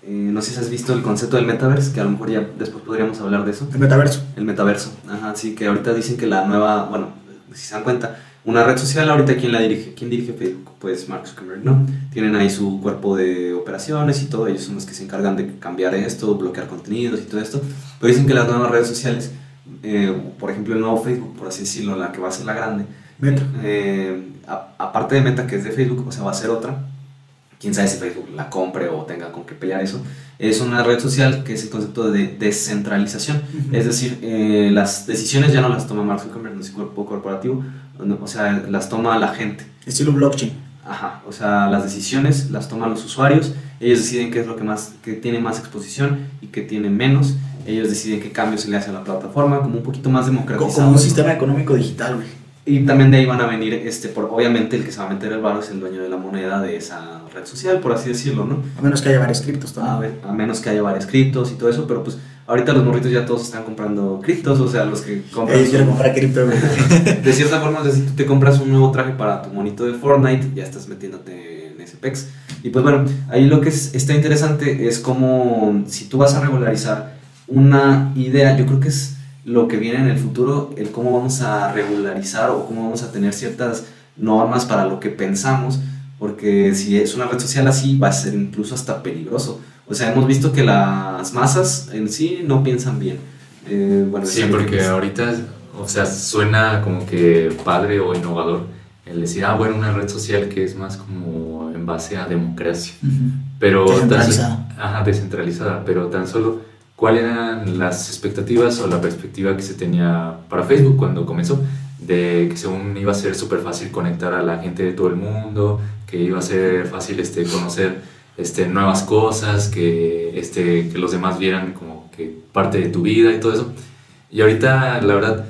eh, no sé si has visto el concepto del metaverse, que a lo mejor ya después podríamos hablar de eso. El metaverso. El metaverso, ajá, sí, que ahorita dicen que la nueva, bueno, si se dan cuenta, una red social ahorita, ¿quién la dirige? ¿Quién dirige Facebook? Pues Mark Zuckerberg, ¿no? Tienen ahí su cuerpo de operaciones y todo, ellos son los que se encargan de cambiar esto, bloquear contenidos y todo esto, pero dicen que las nuevas redes sociales, eh, por ejemplo el nuevo Facebook, por así decirlo, la que va a ser la grande, Meta. eh, a- aparte de Meta, que es de Facebook, o sea, va a ser otra. Quién sabe si Facebook la compre o tenga con qué pelear eso. Es una red social que es el concepto de descentralización. Ujú. Es decir, eh, las decisiones ya no las toma Mark Zuckerberg, no es cuerpo corporativo, no, o sea, las toma la gente. Estilo blockchain. Ajá, o sea, las decisiones las toman los usuarios. ellos deciden qué es lo que más, que tiene más exposición y qué tiene menos, ellos deciden qué cambios se le hace a la plataforma, como un poquito más democratizado. Como un sistema económico digital, güey. Y también de ahí van a venir, este, por, obviamente el que se va a meter el varo es el dueño de la moneda de esa red social, por así decirlo, ¿no? A menos que haya varios criptos A, también. ver, a menos que haya varios criptos y todo eso, pero pues ahorita los morritos ya todos están comprando criptos, o sea, los que compran... Su- comprar cripto, de cierta forma, o sea, si tú te compras un nuevo traje para tu monito de Fortnite, ya estás metiéndote en ese pex. Y pues bueno, ahí lo que es- está interesante es como si tú vas a regularizar una idea, yo creo que es lo que viene en el futuro, el cómo vamos a regularizar o cómo vamos a tener ciertas normas para lo que pensamos, porque si es una red social así, va a ser incluso hasta peligroso. O sea, hemos visto que las masas en sí no piensan bien. Eh, bueno, Sí, porque que- ahorita, o sea, suena como que padre o innovador el decir, ah, bueno, una red social que es más como en base a democracia. Pero tan- Descentralizada. ajá, descentralizada, pero tan solo cuáles eran las expectativas o la perspectiva que se tenía para Facebook cuando comenzó, de que según iba a ser súper fácil conectar a la gente de todo el mundo, que iba a ser fácil este, conocer este, nuevas cosas, que, este, que los demás vieran como que parte de tu vida y todo eso. Y ahorita, la verdad,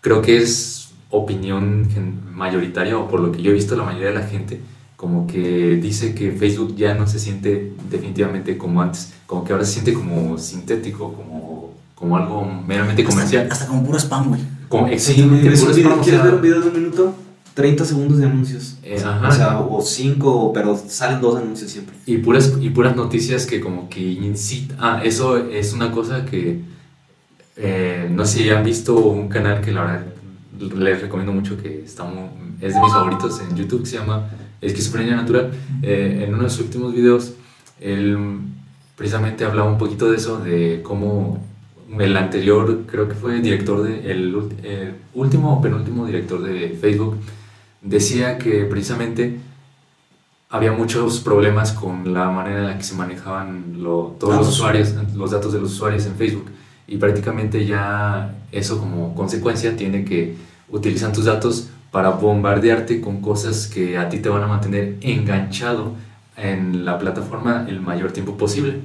creo que es opinión mayoritaria, o por lo que yo he visto, la mayoría de la gente, como que dice que Facebook ya no se siente definitivamente como antes, como que ahora se siente como sintético, como, como algo meramente comercial. Hasta, hasta como puro spam, güey. Como exactamente ¿ves un puro video- spam, o ¿Quieres sea, ver un video de un minuto? 30 segundos de anuncios. Eh, ajá. O sea, o 5, pero salen dos anuncios siempre. Y puras, y puras noticias que como que incitan. Ah, eso es una cosa que eh, no sé si han visto un canal que la verdad les recomiendo mucho que está muy- es de mis favoritos en YouTube, que se llama Esquizofrenia Natural. Eh, en uno de sus últimos videos, él precisamente hablaba un poquito de eso, de cómo el anterior, creo que fue director de, el, el último o penúltimo director de Facebook, decía que precisamente había muchos problemas con la manera en la que se manejaban lo- todos los usuarios, los datos de los usuarios en Facebook. Y prácticamente ya eso como consecuencia tiene que utilizan tus datos para bombardearte con cosas que a ti te van a mantener enganchado en la plataforma el mayor tiempo posible.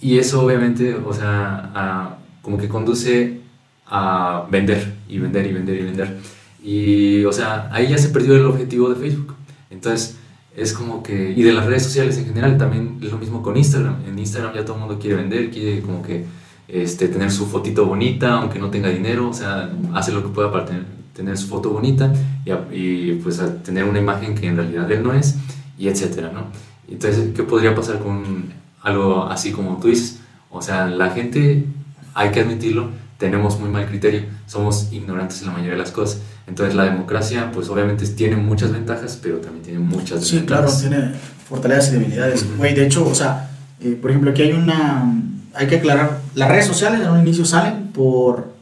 Y eso obviamente, o sea, como que conduce a vender y vender y vender y vender. Y, o sea, ahí ya se perdió el objetivo de Facebook. Entonces, es como que, y de las redes sociales en general, también es lo mismo con Instagram. En Instagram ya todo el mundo quiere vender, quiere como que este, tener su fotito bonita, aunque no tenga dinero, o sea, hace lo que pueda para tener, tener su foto bonita y, a- y, pues a tener una imagen que en realidad él no es, y etcétera, ¿no? Entonces, ¿qué podría pasar con algo así como tú dices? O sea, la gente, hay que admitirlo, tenemos muy mal criterio, somos ignorantes en la mayoría de las cosas. Entonces, la democracia, pues obviamente tiene muchas ventajas, pero también tiene muchas Sí, claro, desventajas. tiene fortalezas y debilidades. Güey, de hecho, o sea, eh, por ejemplo, aquí hay una. Hay que aclarar, las redes sociales en un inicio salen por.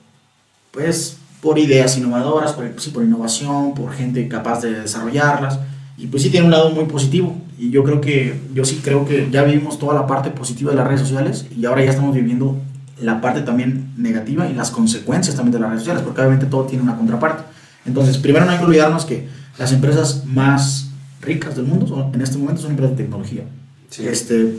Pues, por ideas innovadoras, por, sí, por innovación, por gente capaz de desarrollarlas. Y pues sí tiene un lado muy positivo. Y yo creo que, yo sí creo que ya vivimos toda la parte positiva de las redes sociales y ahora ya estamos viviendo la parte también negativa y las consecuencias también de las redes sociales, porque obviamente todo tiene una contraparte. Entonces, primero no hay que olvidarnos que las empresas más ricas del mundo son- en este momento son empresas de tecnología. Sí. Este,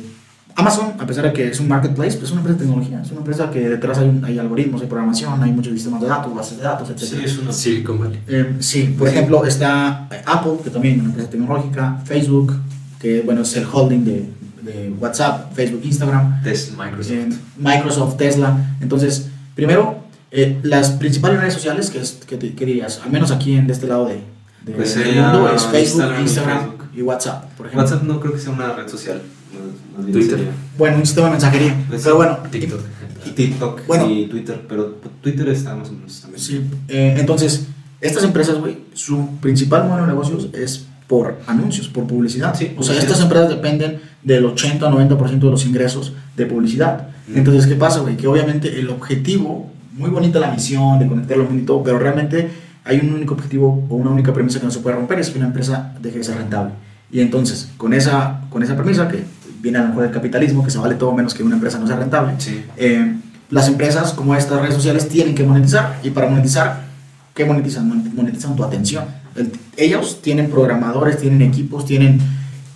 Amazon, a pesar de que es un marketplace, pues es una empresa de tecnología, es una empresa que detrás hay, un- hay algoritmos, hay programación, hay muchos sistemas de datos, bases de datos, etc. Sí, es una... Silicon Valley. Eh, sí, por ejemplo, está eh, Apple, que también es una empresa tecnológica, Facebook, que bueno, es el holding de, de WhatsApp, Facebook, Instagram, Tesla. Microsoft. eh, Microsoft, Tesla. Entonces, primero, eh, las principales redes sociales, que, es, que, te- que dirías, al menos aquí en de este lado de, de- Pues del mundo, es Facebook, Instagram y Instagram, Facebook. y WhatsApp, por ejemplo. WhatsApp no creo que sea una red social. Más- más bien Twitter. sería- Bueno, un sistema de mensajería. Pues pero sí, bueno, TikTok. Y TikTok Bueno. y Twitter, pero Twitter está más o menos también. Sí, eh, entonces, estas empresas, güey, su principal modelo de negocios es por anuncios, por publicidad. Sí, o sea, publicidad. estas empresas dependen del 80 o 90% de los ingresos de publicidad. Mm. Entonces, ¿qué pasa, güey? Que obviamente el objetivo, muy bonita la misión de conectar al mundo y todo, pero realmente hay un único objetivo o una única premisa que no se puede romper, es que una empresa deje de ser rentable. Y entonces, con esa, con esa premisa, que viene a lo mejor del capitalismo, que se vale todo menos que una empresa no sea rentable, Sí. eh, las empresas como estas redes sociales tienen que monetizar y para monetizar, ¿qué monetizan? Mon- Monetizan tu atención. El- ellos tienen programadores, tienen equipos, tienen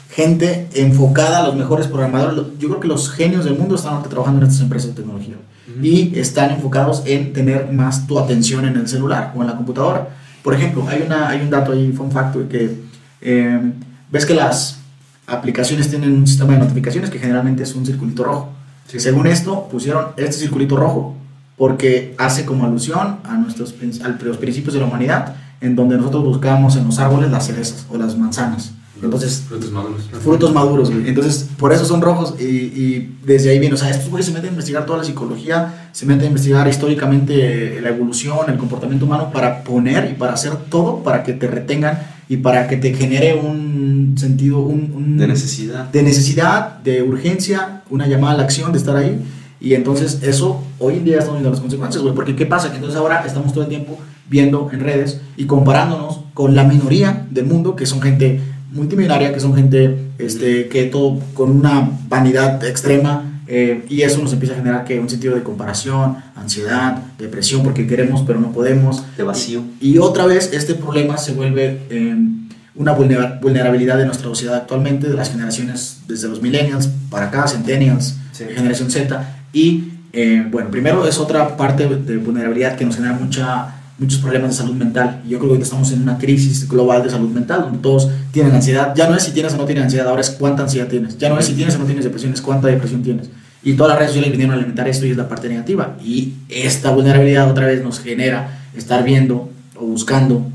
gente enfocada a los mejores programadores. Yo creo que los genios del mundo están trabajando en estas empresas de tecnología y están enfocados en tener más tu atención en el celular o en la computadora. Por ejemplo, hay, una, hay un dato ahí, fun fact, que eh, ves que las aplicaciones tienen un sistema de notificaciones que generalmente es un circulito rojo. Según esto, pusieron este circulito rojo porque hace como alusión a, nuestros, a los principios de la humanidad, en donde nosotros buscamos en los árboles las cerezas o las manzanas. Entonces, frutos maduros. Frutos maduros, güey. Entonces, por eso son rojos. Y, y, desde ahí viene, o sea, estos güeyes se meten a investigar toda la psicología, se meten a investigar históricamente la evolución, el comportamiento humano, para poner y para hacer todo para que te retengan y para que te genere un sentido, un, de necesidad. De necesidad, de urgencia, una llamada a la acción, de estar ahí. Y entonces eso, hoy en día estamos viendo las consecuencias, güey, porque ¿qué pasa? Que entonces ahora estamos todo el tiempo viendo en redes y comparándonos con la minoría del mundo, que son gente multimillonaria, que son gente este, que todo con una vanidad extrema, eh, y eso nos empieza a generar que un sentido de comparación, ansiedad, depresión, porque queremos pero no podemos. De vacío. Y, otra vez este problema se vuelve em, una vulnerabilidad de nuestra sociedad actualmente, de las generaciones desde los millennials para acá, centennials, generación Z. Y eh, bueno, primero es otra parte de vulnerabilidad que nos genera mucha muchos problemas de salud mental. Y yo creo que estamos en una crisis global de salud mental, donde todos tienen ansiedad. Ya no es si tienes o no tienes ansiedad, ahora es cuánta ansiedad tienes. Ya no es si tienes o no tienes depresión, es cuánta depresión tienes. Y todas las redes sociales vinieron a alimentar esto y es la parte negativa. Y esta vulnerabilidad otra vez nos genera estar viendo o buscando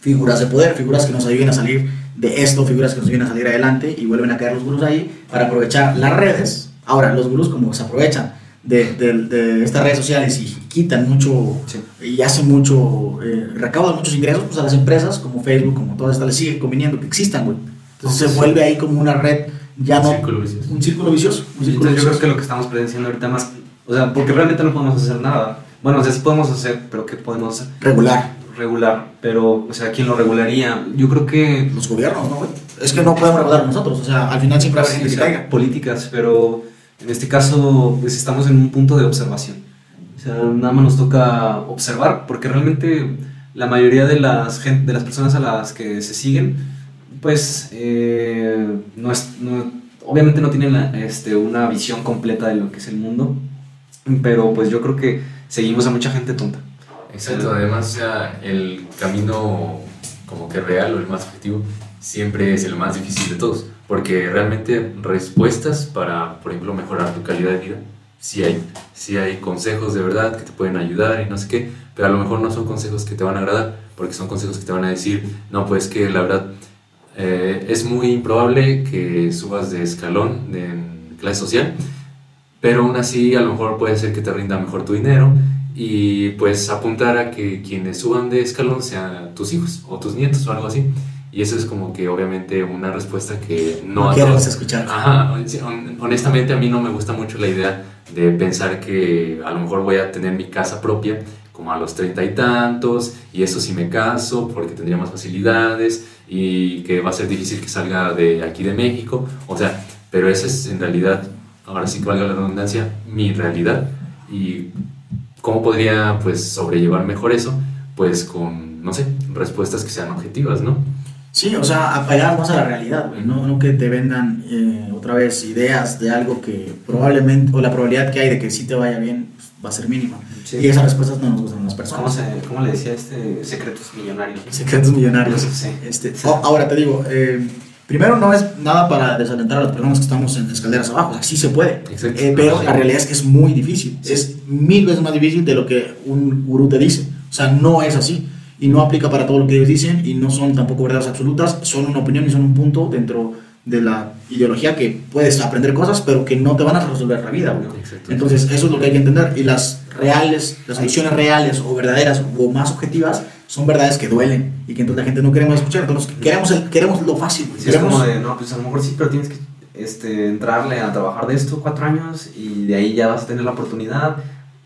figuras de poder, figuras que nos ayuden a salir de esto, figuras que nos ayuden a salir adelante y vuelven a caer los gurús ahí para aprovechar las redes. Ahora, los gurús como se aprovechan de, de, estas redes sociales y quitan mucho y hacen mucho, eh, recaudan muchos ingresos, pues a las empresas como Facebook, como todas estas, les sigue conveniendo que existan, güey. Entonces se vuelve ahí como una red, ya no. Un círculo vicioso. Un círculo Entonces yo creo que lo que estamos presenciando ahorita más, o sea, porque realmente no podemos hacer nada. Bueno, o sea, sí podemos hacer, pero ¿qué podemos hacer? Regular. Regular, pero, o sea, ¿quién lo regularía? Yo creo que. Los gobiernos, ¿no, güey? Es que no podemos regular nosotros, o sea, al final siempre hay que Políticas, pero en este caso, pues estamos en un punto de observación. O sea, nada más nos toca observar, porque realmente la mayoría de las, de las personas a las que se siguen, pues eh, no es, obviamente no tienen este, una visión completa de lo que es el mundo, pero pues yo creo que seguimos a mucha gente tonta. Exacto, además sea, el camino como que real o el más efectivo siempre es el más difícil de todos porque realmente respuestas para, por ejemplo, mejorar tu calidad de vida, sí hay, sí hay consejos de verdad que te pueden ayudar y no sé qué, pero a lo mejor no son consejos que te van a agradar, porque son consejos que te van a decir, no, pues que la verdad eh, es muy improbable que subas de escalón en clase social, pero aún así a lo mejor puede ser que te rinda mejor tu dinero y pues apuntar a que quienes suban de escalón sean tus hijos o tus nietos o algo así. Y eso es como que obviamente una respuesta que no... no escuchar. Ajá, honestamente a mí no me gusta mucho la idea de pensar que a lo mejor voy a tener mi casa propia como a los treinta y tantos y eso si me caso porque tendría más facilidades y que va a ser difícil que salga de aquí de México. O sea, pero esa es en realidad, ahora sí que valga la redundancia, mi realidad. Y cómo podría pues sobrellevar mejor eso, pues con, no sé, respuestas que sean objetivas, ¿no? Sí, o sea, apegar más a la realidad, no, no que te vendan eh, otra vez ideas de algo que probablemente, o la probabilidad que hay de que sí te vaya bien pues, va a ser mínima. Y esas respuestas no nos gustan a las personas. ¿Cómo, ¿Cómo, le decía este? Secretos millonarios. Secretos millonarios. Sí. Este, ahora te digo, eh, primero no es nada para desalentar a las personas que estamos en escaleras abajo, o sea, sí se puede, eh, pero la realidad es que es muy difícil, es mil veces más difícil de lo que un gurú te dice, o sea, no es así y no aplica para todo lo que ellos dicen y no son tampoco verdades absolutas, son una opinión y son un punto dentro de la ideología que puedes aprender cosas, pero que no te van a resolver la vida. Entonces, eso es lo que hay que entender. Y las reales, las soluciones reales o verdaderas o más objetivas son verdades que duelen y que entonces la gente no queremos escuchar. Entonces, queremos, el, queremos lo fácil. es como de, no, pues a lo mejor sí, pero tienes que este, entrarle a trabajar de esto cuatro años y de ahí ya vas a tener la oportunidad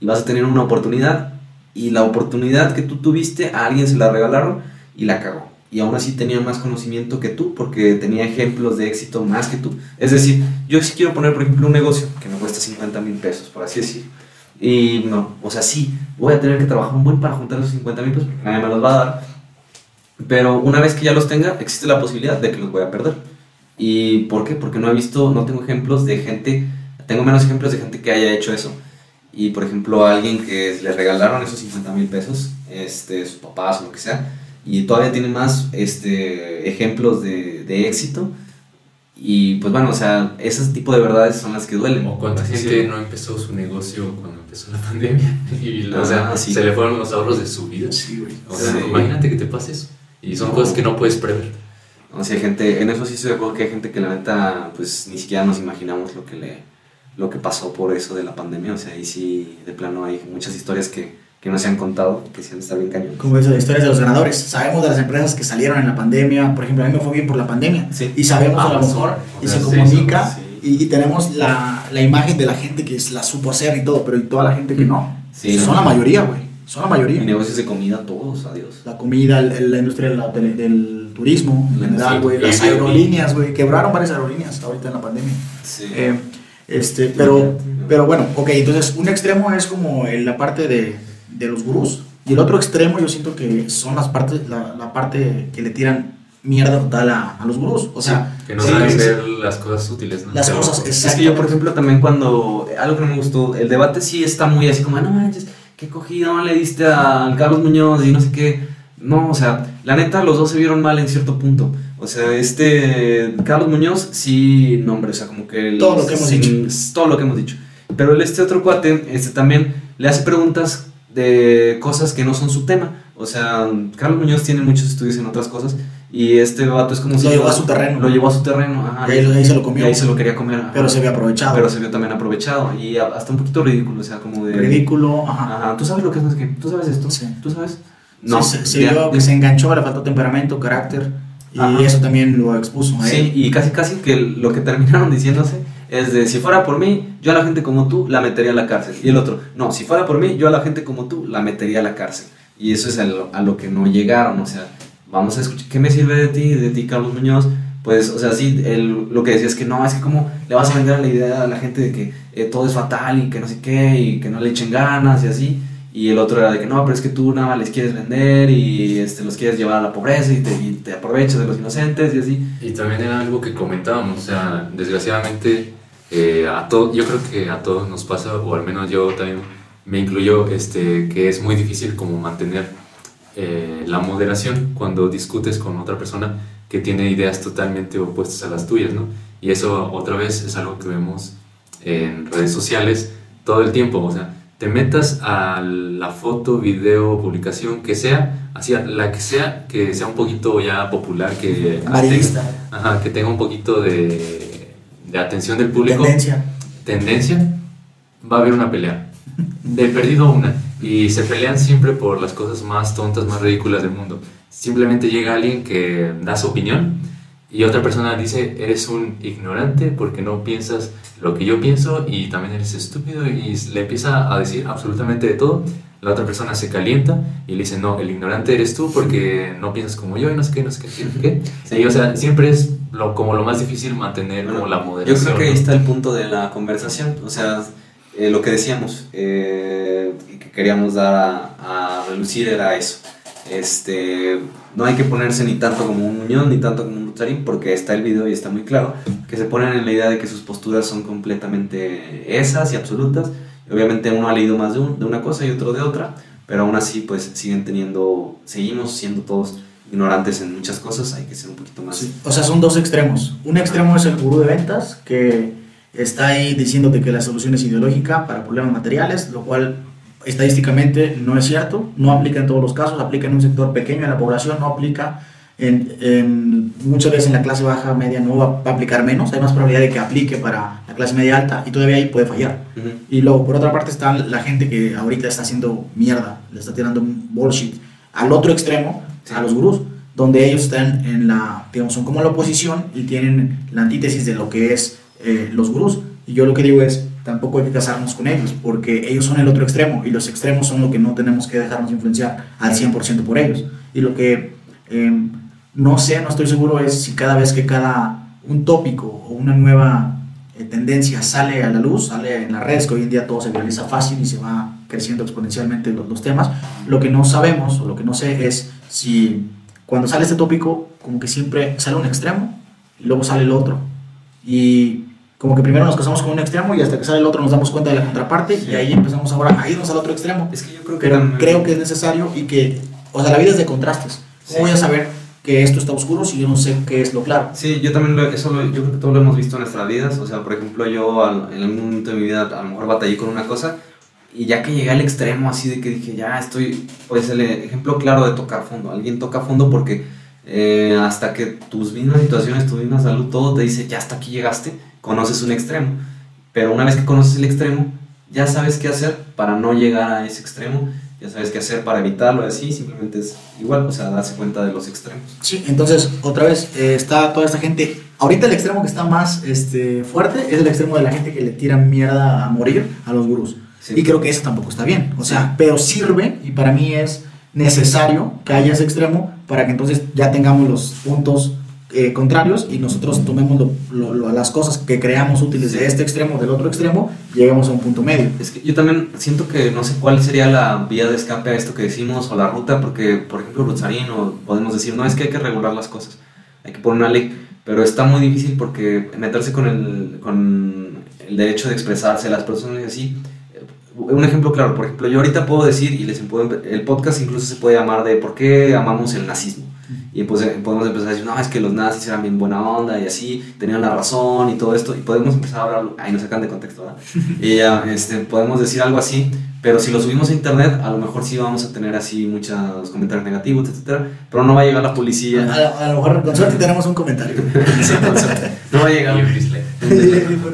y vas a tener una oportunidad y la oportunidad que tú tuviste a alguien se la regalaron y la cagó. Y aún así tenía más conocimiento que tú porque tenía ejemplos de éxito más que tú. Es decir, yo sí quiero poner, por ejemplo, un negocio que me cuesta 50 mil pesos, por así decir. Y no, o sea, sí, voy a tener que trabajar un buen para juntar esos 50 mil pesos porque nadie me los va a dar. Pero una vez que ya los tenga, existe la posibilidad de que los voy a perder. ¿Y por qué? Porque no he visto, no tengo ejemplos de gente, tengo menos ejemplos de gente que haya hecho eso. Y por ejemplo, a alguien que le regalaron esos 50 mil pesos, este, sus papás o lo que sea, y todavía tiene más este, ejemplos de, de éxito. Y pues bueno, o sea, ese tipo de verdades son las que duelen. O cuánta Sí, gente sí. no empezó su negocio cuando empezó la pandemia y o Ah, sea, sí. se le fueron los ahorros de su vida. Sí, güey. O sea, Sí. imagínate que te pase eso. Y son No. cosas que no puedes prever. O sea, hay gente, en eso sí estoy de acuerdo que hay gente que la neta, pues ni siquiera nos imaginamos lo que le, lo que pasó por eso de la pandemia. O sea, ahí sí, de plano hay muchas historias que, que no se han contado, que sí han de estar bien cañón. Como eso, historias de los ganadores. Sabemos de las empresas que salieron en la pandemia. Por ejemplo, a mí me fue bien por la pandemia. Sí. Y sabemos a lo mejor, y se comunica, sí. y, y tenemos la, la imagen de la gente que la supo hacer y todo, pero y toda la gente que no. Sí, Son no. la mayoría, güey. Son la Y mayoría. negocios de comida, todos, adiós. La comida, el- el- la industria del, del- del turismo, en general, güey. Las aerolínea. aerolíneas, güey. Quebraron varias aerolíneas ahorita en la pandemia. Sí. Eh, este, pero, pero bueno, ok, entonces un extremo es como en la parte de, de los gurús y el otro extremo yo siento que son las partes, la, la parte que le tiran mierda total a, a los gurús. O sea, que no saben ver las cosas útiles, ¿no? Las Pero- cosas, Es que yo, por ejemplo, también cuando. Algo que no me gustó, el debate sí está muy así como, no manches, qué cogido le diste al Carlos Muñoz y no sé qué. No, o sea, la neta, los dos se vieron mal en cierto punto. O sea, este. Carlos Muñoz, sí, no, hombre, o sea, como que. el- Todo lo que hemos sin- Todo lo que hemos dicho. Pero este otro cuate, este también le hace preguntas de cosas que no son su tema. O sea, Carlos Muñoz tiene muchos estudios en otras cosas. Y este vato es como si. Lo llevó a su terreno. Lo llevó a su terreno, ajá. Y ahí, ahí se lo comió, Y ahí se lo quería comer. ajá. pero se ve aprovechado. Pero se vio también aprovechado y hasta un poquito ridículo, o sea, como de... Ridículo, ajá. Ajá, ¿tú sabes lo que es? ¿Tú sabes esto? Sí. ¿Tú sabes? No, se, se vio que se enganchó, le faltó temperamento, carácter y Ajá. eso también lo expuso Sí, y casi casi que lo que terminaron diciéndose es de si fuera por mí, yo a la gente como tú la metería a la cárcel. Y el otro, no, si fuera por mí, yo a la gente como tú la metería a la cárcel. Y eso es a lo, a lo que no llegaron, o sea, vamos a escuchar, ¿qué me sirve de ti, de ti Carlos Muñoz? Pues, o sea, sí, el- lo que decía es que no, es que como le vas a vender la idea a la gente de que eh, todo es fatal y que no sé qué, y que no le echen ganas y así. Y el otro era de que no, pero es que tú nada más les quieres vender y este, los quieres llevar a la pobreza y te, y te aprovechas de los inocentes y así. Y también era algo que comentábamos, o sea, desgraciadamente eh, a todo, yo creo que a todos nos pasa, o al menos yo también me incluyo, este, que es muy difícil como mantener eh, la moderación cuando discutes con otra persona que tiene ideas totalmente opuestas a las tuyas, ¿no? Y eso otra vez es algo que vemos en redes sociales todo el tiempo, o sea, te metas a la foto, video, publicación, que sea, así, la que sea, que sea un poquito ya popular, que Amarillista, Ajá, que tenga un poquito de, de atención del público, tendencia. tendencia, va a haber una pelea. De perdido una. Y se pelean siempre por las cosas más tontas, más ridículas del mundo. Simplemente llega alguien que da su opinión y otra persona dice, eres un ignorante porque no piensas lo que yo pienso y también eres estúpido y le empieza a decir absolutamente de todo. La otra persona se calienta y le dice, no, el ignorante eres tú porque no piensas como yo y no sé qué, no sé qué, no sé qué. Sí. Y o sea, siempre es lo, como lo más difícil mantener como la Yo moderación. creo que ahí está el punto de la conversación. O sea, eh, lo que decíamos eh, y que queríamos dar a, a relucir era eso. Este, no hay que ponerse ni tanto como un Muñoz ni tanto como un Ruzarín porque está el video y está muy claro que se ponen en la idea de que sus posturas son completamente esas y absolutas. Obviamente uno ha leído más de, un- de una cosa y otro de otra, pero aún así pues siguen teniendo, seguimos siendo todos ignorantes en muchas cosas, hay que ser un poquito más... O sea, son dos extremos. Un extremo es el gurú de ventas, que está ahí diciéndote que la solución es ideológica para problemas materiales, lo cual estadísticamente no es cierto, no aplica en todos los casos, aplica en un sector pequeño de la población, no aplica en, en- muchas veces en la clase baja, media, no va, a aplicar menos, hay más probabilidad de que aplique para la clase media alta y todavía ahí puede fallar. Ujú. Y luego, por otra parte, está la gente que ahorita está haciendo mierda, le está tirando bullshit al otro extremo, Sí. a los gurús, donde ellos están en la, digamos, son como la oposición y tienen la antítesis de lo que es eh, los gurús. Y yo lo que digo es, tampoco hay que casarnos con ellos, porque ellos son el otro extremo y los extremos son lo que no tenemos que dejarnos influenciar al 100% por ellos. Y lo que eh, no sé, no estoy seguro es si cada vez que cada un tópico o una nueva eh, tendencia sale a la luz, sale en las redes, que hoy en día todo se viraliza fácil y se va creciendo exponencialmente los, los temas, lo que no sabemos o lo que no sé es si cuando sale este tópico, como que siempre sale un extremo y luego sale el otro. Y como que primero nos casamos con un extremo y hasta que sale el otro nos damos cuenta de la contraparte y ahí empezamos ahora a irnos al otro extremo. Es que yo creo que Pero también- creo que es necesario y que, o sea, la vida es de contrastes. ¿Cómo Sí. voy a saber que esto está oscuro si yo no sé qué es lo claro? Sí, yo también, lo- eso lo- yo creo que todos lo hemos visto en nuestras vidas. O sea, por ejemplo, yo al- en algún momento de mi vida a lo mejor batallé con una cosa y ya que llegué al extremo así de que dije, ya estoy, pues el ejemplo claro de tocar fondo. Alguien toca fondo porque eh, hasta que tus mismas situaciones, tu misma salud, todo te dice, ya hasta aquí llegaste, conoces un extremo. Pero una vez que conoces el extremo, ya sabes qué hacer para no llegar a ese extremo, ya sabes qué hacer para evitarlo así, simplemente es igual, o sea, darse cuenta de los extremos. Sí, entonces, otra vez, eh, está toda esta gente. Ahorita el extremo que está más este, fuerte es el extremo de la gente que le tira mierda a morir a los gurús. Sí. Y creo que eso tampoco está bien. O sea, Sí. pero sirve y para mí es necesario que haya ese extremo para que entonces ya tengamos los puntos eh, contrarios y nosotros tomemos lo- lo- lo- las cosas que creamos útiles de este extremo, del otro extremo, lleguemos a un punto medio. Es que yo también siento que no sé cuál sería la vía de escape a esto que decimos o la ruta, porque, por ejemplo, Rutzarín o podemos decir, no, es que hay que regular las cosas, hay que poner una ley, pero está muy difícil porque meterse con el, con el derecho de expresarse las personas y así. eh, Un ejemplo claro, por ejemplo, yo ahorita puedo decir, y les puedo, el podcast incluso se puede llamar de ¿por qué amamos el nazismo? Y pues eh, podemos empezar a decir, no, es que los nazis eran bien buena onda y así, tenían la razón y todo esto. Y podemos empezar a hablar, ahí nos sacan de contexto, ¿verdad? y ya, este, podemos decir algo así, pero si lo subimos a internet, a lo mejor sí vamos a tener así muchos comentarios negativos, etcétera, pero no va a llegar la policía. A, a lo mejor con suerte tenemos un comentario. Sí, con suerte. no va a llegar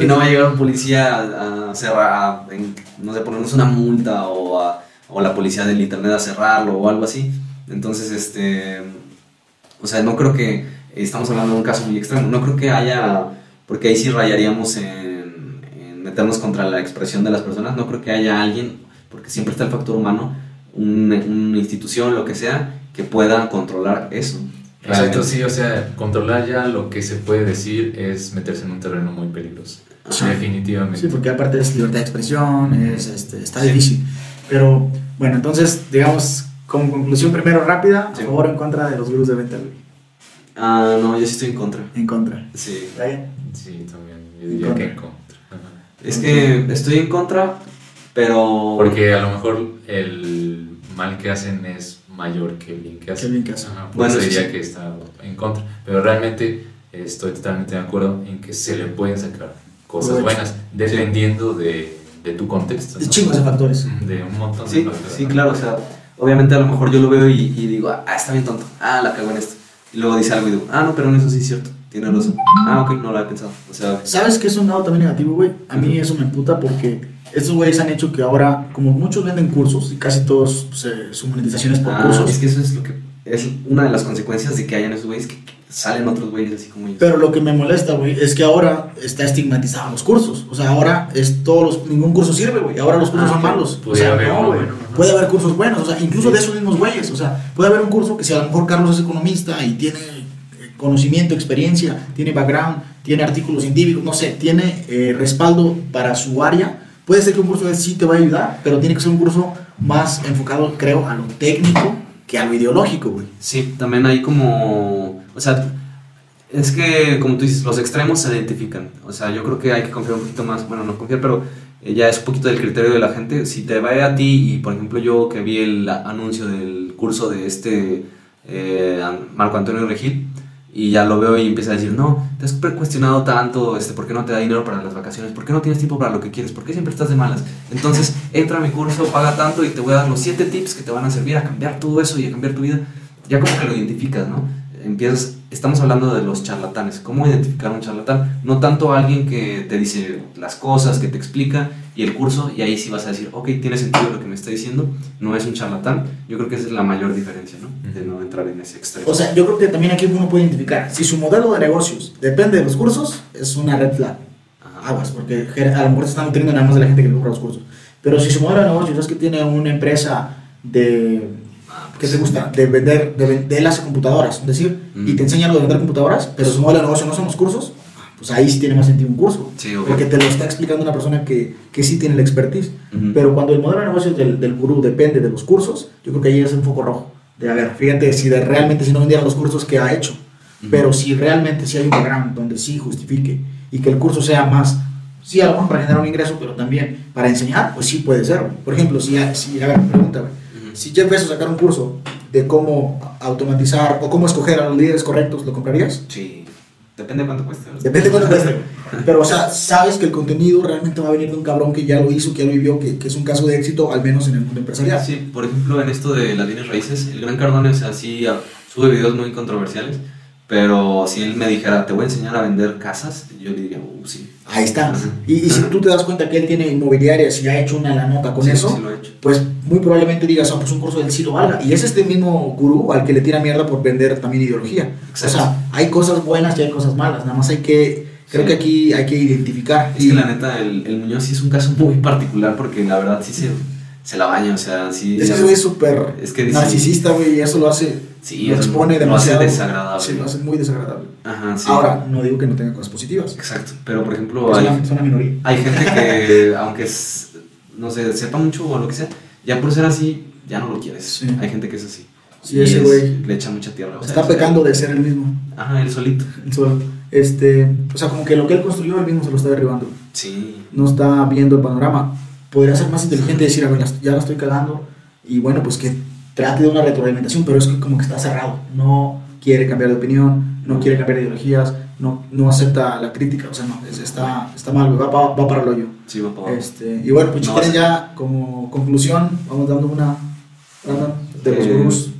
Y no va a llegar un policía a, a cerrar, a, en- no sé, ponernos una multa o, a- o la policía del internet a cerrarlo o algo así. Entonces, este, o sea, no creo que, estamos hablando de un caso muy extremo, no creo que haya, porque ahí sí rayaríamos en, en meternos contra la expresión de las personas, no creo que haya alguien, porque siempre está el factor humano, un- una institución, lo que sea, que pueda controlar eso. Exacto, sí, o sea, controlar ya lo que se puede decir es meterse en un terreno muy peligroso. Ajá. Definitivamente. Sí, porque aparte es libertad de expresión, es, este, está Sí. difícil. Pero bueno, entonces, digamos, como conclusión primero rápida, Sí. a favor o en contra de los grupos de venta, güey. Ah, no, yo sí estoy en contra. En contra. Sí. Brian. Sí, también. Yo diría contra. que en contra. Ajá. Es que estoy en contra, pero... Porque a lo mejor el mal que hacen es mayor que el bien que hacen. el bien que hacen. Ajá, por Bueno, sí, diría sí. que está en contra. Pero realmente estoy totalmente de acuerdo en que se le pueden sacar cosas Provecho. buenas dependiendo de, de tu contexto. De ¿no? chingos de factores. De un montón de Sí, factores. sí, claro, o sea, obviamente a lo mejor yo lo veo y, y digo, ah, está bien tonto, ah, la cago en esto. Y luego dice algo y digo, ah, no, pero en eso sí es cierto, tiene razón. Ah, ok, no lo había pensado. O sea, ¿Sabes qué es un lado también negativo, güey? A mí eso me emputa porque estos güeyes han hecho que ahora, como muchos venden cursos y casi todos pues, eh, su monetización es por ah, cursos. es que eso es lo que es una de las consecuencias de que hayan esos güeyes que, salen otros güeyes así como ellos. Pero lo que me molesta, güey, es que ahora está estigmatizado los cursos. O sea, ahora es todos los, ningún curso sirve, güey. Ahora los cursos Ah, son ok. malos. O Puede sea, haber no, güey. bueno. Puede haber cursos buenos, o sea, incluso de esos mismos güeyes. O sea, puede haber un curso que si a lo mejor Carlos es economista y tiene eh, conocimiento, experiencia, tiene background, tiene artículos científicos, no sé, tiene eh, respaldo para su área. Puede ser que un curso de sí te va a ayudar, pero tiene que ser un curso más enfocado, creo, a lo técnico que a lo ideológico, güey. Sí, también hay como, o sea, es que como tú dices, los extremos se identifican. O sea, yo creo que hay que confiar un poquito más, bueno, no confiar, pero eh, ya es un poquito del criterio de la gente. Si te va a ti y, por ejemplo, yo que vi el anuncio del curso de este eh, Marco Antonio Regil, y ya lo veo y empieza a decir, no, te has cuestionado tanto, este, ¿por qué no te da dinero para las vacaciones? ¿Por qué no tienes tiempo para lo que quieres? ¿Por qué siempre estás de malas? Entonces, entra a mi curso, paga tanto y te voy a dar los 7 tips que te van a servir a cambiar todo eso y a cambiar tu vida. Ya como que lo identificas, ¿no? Empiezas, estamos hablando de los charlatanes. ¿Cómo identificar un charlatán? No tanto alguien que te dice las cosas, que te explica y el curso, y ahí sí vas a decir, ok, tiene sentido lo que me está diciendo, no es un charlatán. Yo creo que esa es la mayor diferencia, ¿no? De no entrar en ese extremo. O sea, yo creo que también aquí uno puede identificar, si su modelo de negocios depende de los cursos, es una red flag. Ajá. Aguas, porque a lo mejor se están nutriendo nada más de la gente que compra los cursos. Pero si su modelo de negocios es que tiene una empresa de... Ah, ¿Qué pues, te gusta? De vender, de, de él hace computadoras, es decir, y Mm. te enseña lo de vender computadoras, pero su modelo de negocio no son los cursos, pues ahí sí tiene más sentido un curso. Sí. Porque te lo está explicando una persona que, que sí tiene la expertise. Ujú. Pero cuando el modelo de negocio del, del gurú depende de los cursos, yo creo que ahí es un foco rojo. De a ver, fíjate, si de, realmente si no vendiera los cursos, ¿qué ha hecho? Pero si realmente si hay un programa donde sí justifique y que el curso sea más, sí, a lo mejor para generar un ingreso, pero también para enseñar, pues sí puede ser. Por ejemplo, si, si a ver, pregúntame, si Jeff Bezos sacar un curso de cómo automatizar o cómo escoger a los líderes correctos, ¿lo comprarías? Sí. Depende de cuánto cueste. Depende de cuánto cueste. Pero, o sea, sabes que el contenido realmente va a venir de un cabrón que ya lo hizo, que ya lo vivió, que, que es un caso de éxito, al menos en el mundo empresarial. Sí, por ejemplo, en esto de las líneas raíces, el gran Cardone, o sea, sí ah, sube videos muy controversiales, pero si él me dijera, te voy a enseñar a vender casas, yo le diría, uh, sí. Ahí está. Y, y si tú te das cuenta que él tiene inmobiliarias y ha hecho una la nota con Sí, eso, sí lo he hecho. pues muy probablemente digas, ah, pues un curso del sí lo valga. Y es este mismo gurú al que le tira mierda por vender también ideología. Exacto. O sea, hay cosas buenas y hay cosas malas. Nada más hay que, creo Sí. que aquí hay que identificar. Es Y- que la neta, el, el Muñoz sí es un caso muy particular porque la verdad sí se, se la baña, o sea, sí. Es que güey es súper Es que dice- narcisista, güey, y eso lo hace, Sí, lo expone lo hace demasiado. desagradable. Sí, lo hace muy desagradable. Ajá, sí. Ahora, no digo que no tenga cosas positivas. Exacto, pero por ejemplo, hay, una, es una minoría. hay gente que, aunque es, no sé, sepa mucho o lo que sea, ya por ser así, ya no lo quieres. Sí. Hay gente que es así. Sí, Y ese es- güey Le echa mucha tierra. o sea, está es- pecando de ser el mismo. Ajá, él solito. el solo. Este, o sea, como que lo que él construyó, él mismo se lo está derribando. Sí. No está viendo el panorama. Podría ser más inteligente decir, a ver, las- ya la estoy cagando. Y bueno, pues que trate de una retroalimentación, pero es que como que está cerrado. No quiere cambiar de opinión, no quiere cambiar de ideologías, no, no acepta la crítica. O sea, no, es- está, está mal, va, pa- va para el hoyo. Sí, va para. Este, y bueno, pues No, ya como conclusión, vamos dando una, Brandon, de los Eh, gurús.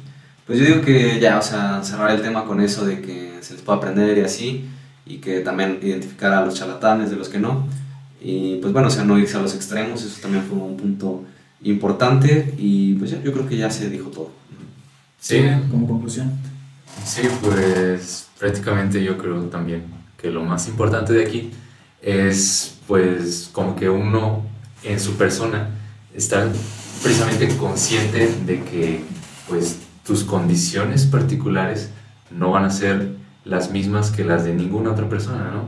Pues yo digo que ya, o sea, cerrar el tema con eso de que se les puede aprender y así, y que también identificar a los charlatanes de los que no. Y pues bueno, o sea, no irse a los extremos, eso también fue un punto importante, y pues ya, yo creo que ya se dijo todo. Sí, Como conclusión. Sí, pues prácticamente yo creo también que lo más importante de aquí es pues como que uno en su persona estar precisamente consciente de que pues tus condiciones particulares no van a ser las mismas que las de ninguna otra persona, ¿no?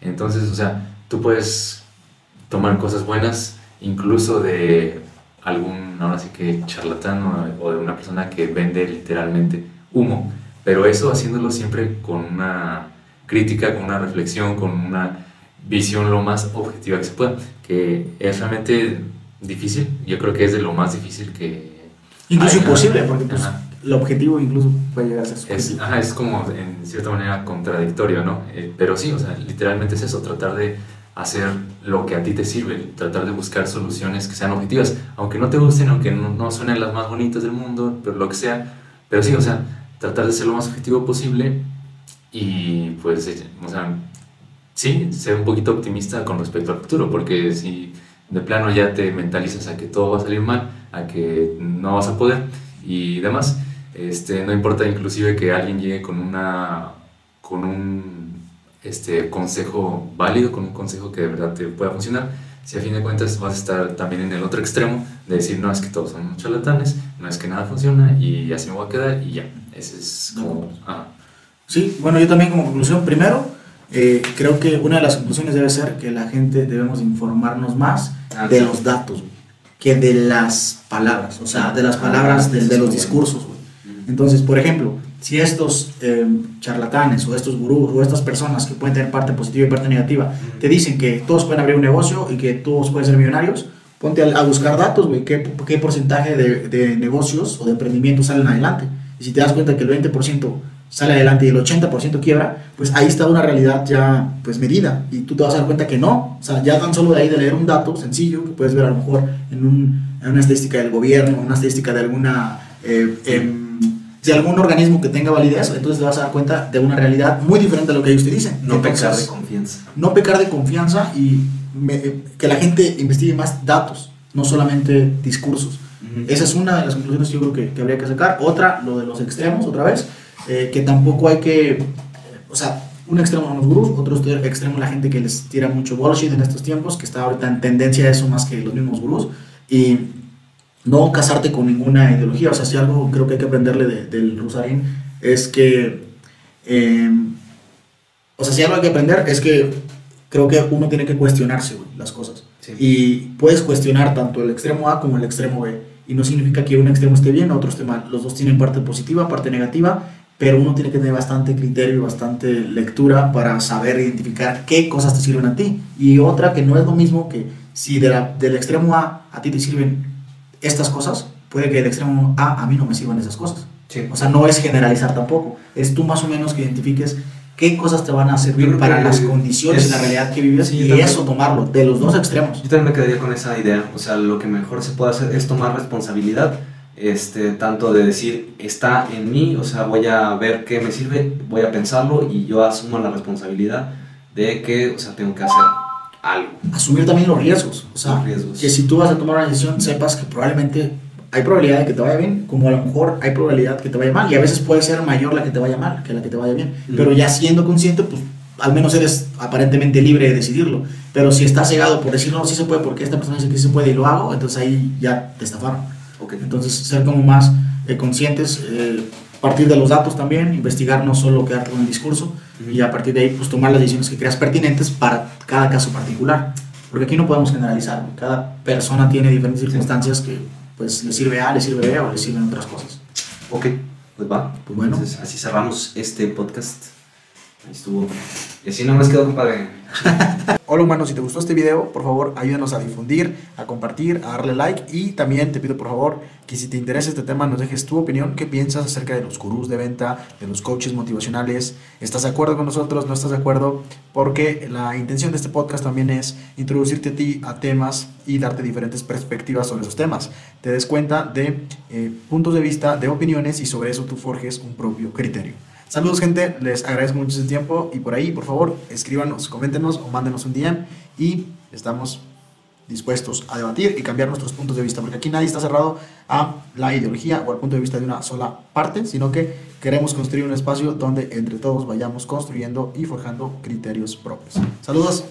Entonces, o sea, tú puedes tomar cosas buenas incluso de algún, ahora sí que charlatán o, o de una persona que vende literalmente humo, pero eso haciéndolo siempre con una crítica, con una reflexión, con una visión lo más objetiva que se pueda, que es realmente difícil, yo creo que es de lo más difícil que... Incluso imposible, porque pues, el objetivo incluso puede llegar a ser Es, ajá, es como en cierta manera contradictorio, ¿no? Eh, pero sí, o sea, literalmente es eso, tratar de hacer lo que a ti te sirve, tratar de buscar soluciones que sean objetivas, aunque no te gusten, aunque no, no suenen las más bonitas del mundo, pero lo que sea, pero sí, o sea, tratar de ser lo más objetivo posible y pues, eh, o sea, sí, ser un poquito optimista con respecto al futuro, porque si de plano ya te mentalizas a que todo va a salir mal, a que no vas a poder y demás, este, no importa inclusive que alguien llegue con una con un este, consejo válido, con un consejo que de verdad te pueda funcionar, si a fin de cuentas vas a estar también en el otro extremo de decir, no, es que todos son charlatanes, no es que nada funciona y así me voy a quedar y ya, ese es como... ah, Sí, bueno, yo también como conclusión, primero, eh, creo que una de las conclusiones debe ser que la gente debemos informarnos más Ah, de sí. los datos que de las palabras, o sea, de las palabras, Ah, de, eso de es los discursos. Entonces, por ejemplo, si estos eh, charlatanes o estos gurús o estas personas que pueden tener parte positiva y parte negativa te dicen que todos pueden abrir un negocio y que todos pueden ser millonarios, ponte a, a buscar datos, güey, qué, qué porcentaje de, de negocios o de emprendimientos salen adelante. Y si te das cuenta que el 20% sale adelante y el 80% quiebra, pues ahí está una realidad ya pues medida. Y tú te vas a dar cuenta que no, o sea, ya tan solo de ahí de leer un dato sencillo que puedes ver a lo mejor en, un- en una estadística del gobierno, una estadística de alguna eh, em, de algún organismo que tenga validez, entonces te vas a dar cuenta de una realidad muy diferente a lo que ellos te dicen. No pecar de Entonces, confianza. no pecar de confianza y me- eh, que la gente investigue más datos, no solamente discursos. Esa es una de las conclusiones que yo creo que, que habría que sacar. Otra, lo de los extremos, otra vez, eh, que tampoco hay que, o sea, un extremo son los gurús, otro extremo la gente que les tira mucho bullshit en estos tiempos, que está ahorita en tendencia a eso más que los mismos gurús, y no casarte con ninguna ideología. O sea, si algo creo que hay que aprenderle de- del Rusarín es que, eh, o sea, si algo hay que aprender es que creo que uno tiene que cuestionarse güey, las cosas. Sí. Y puedes cuestionar tanto el extremo A como el extremo B. Y no significa que un extremo esté bien, otro esté mal. Los dos tienen parte positiva, parte negativa. pero uno tiene que tener bastante criterio y bastante lectura para saber identificar qué cosas te sirven a ti. Y otra que no es lo mismo que si de la- del extremo A a ti te sirven estas cosas, puede que del extremo A a mí no me sirvan esas cosas. Sí. O sea, no es generalizar tampoco. Es tú más o menos que identifiques qué cosas te van a servir para las condiciones es- y la realidad que vives sí, y también. eso tomarlo de los dos extremos. Yo también me quedaría con esa idea. O sea, lo que mejor se puede hacer es tomar responsabilidad. Este, tanto de decir, está en mí, o sea, voy a ver qué me sirve, voy a pensarlo y yo asumo la responsabilidad de que, o sea, tengo que hacer algo. Asumir también los riesgos. O sea, Los riesgos. que si tú vas a tomar una decisión, sepas que probablemente hay probabilidad de que te vaya bien, como a lo mejor hay probabilidad que te vaya mal. Y a veces puede ser mayor la que te vaya mal que la que te vaya bien. Ujú. Pero ya siendo consciente, pues al menos eres aparentemente libre de decidirlo. Pero si estás cegado por decir, no, sí se puede, porque esta persona dice que sí se puede y lo hago, entonces ahí ya te estafaron. Ok. Entonces, ser como más eh, conscientes, eh, partir de los datos también, investigar, no solo quedarte con el discurso, y a partir de ahí, pues tomar las decisiones que creas pertinentes para cada caso particular. Porque aquí no podemos generalizar, cada persona tiene diferentes circunstancias que pues le sirve A, le sirve B o le sirven otras cosas. Ok, pues va. Pues bueno. Entonces, así cerramos este podcast. Ahí estuvo. Y así nomás quedó, compadre. Hola humanos, si te gustó este video, por favor ayúdanos a difundir, a compartir, a darle like y también te pido por favor que si te interesa este tema nos dejes tu opinión, qué piensas acerca de los gurús de venta, de los coaches motivacionales, ¿estás de acuerdo con nosotros? ¿No estás de acuerdo? Porque la intención de este podcast también es introducirte a ti a temas y darte diferentes perspectivas sobre esos temas. Te des cuenta de eh, puntos de vista, de opiniones y sobre eso tú forjes un propio criterio. Saludos gente, les agradezco mucho su tiempo y por ahí, por favor, escríbanos, coméntenos o mándenos un DM y estamos dispuestos a debatir y cambiar nuestros puntos de vista, porque aquí nadie está cerrado a la ideología o al punto de vista de una sola parte, sino que queremos construir un espacio donde entre todos vayamos construyendo y forjando criterios propios. Saludos.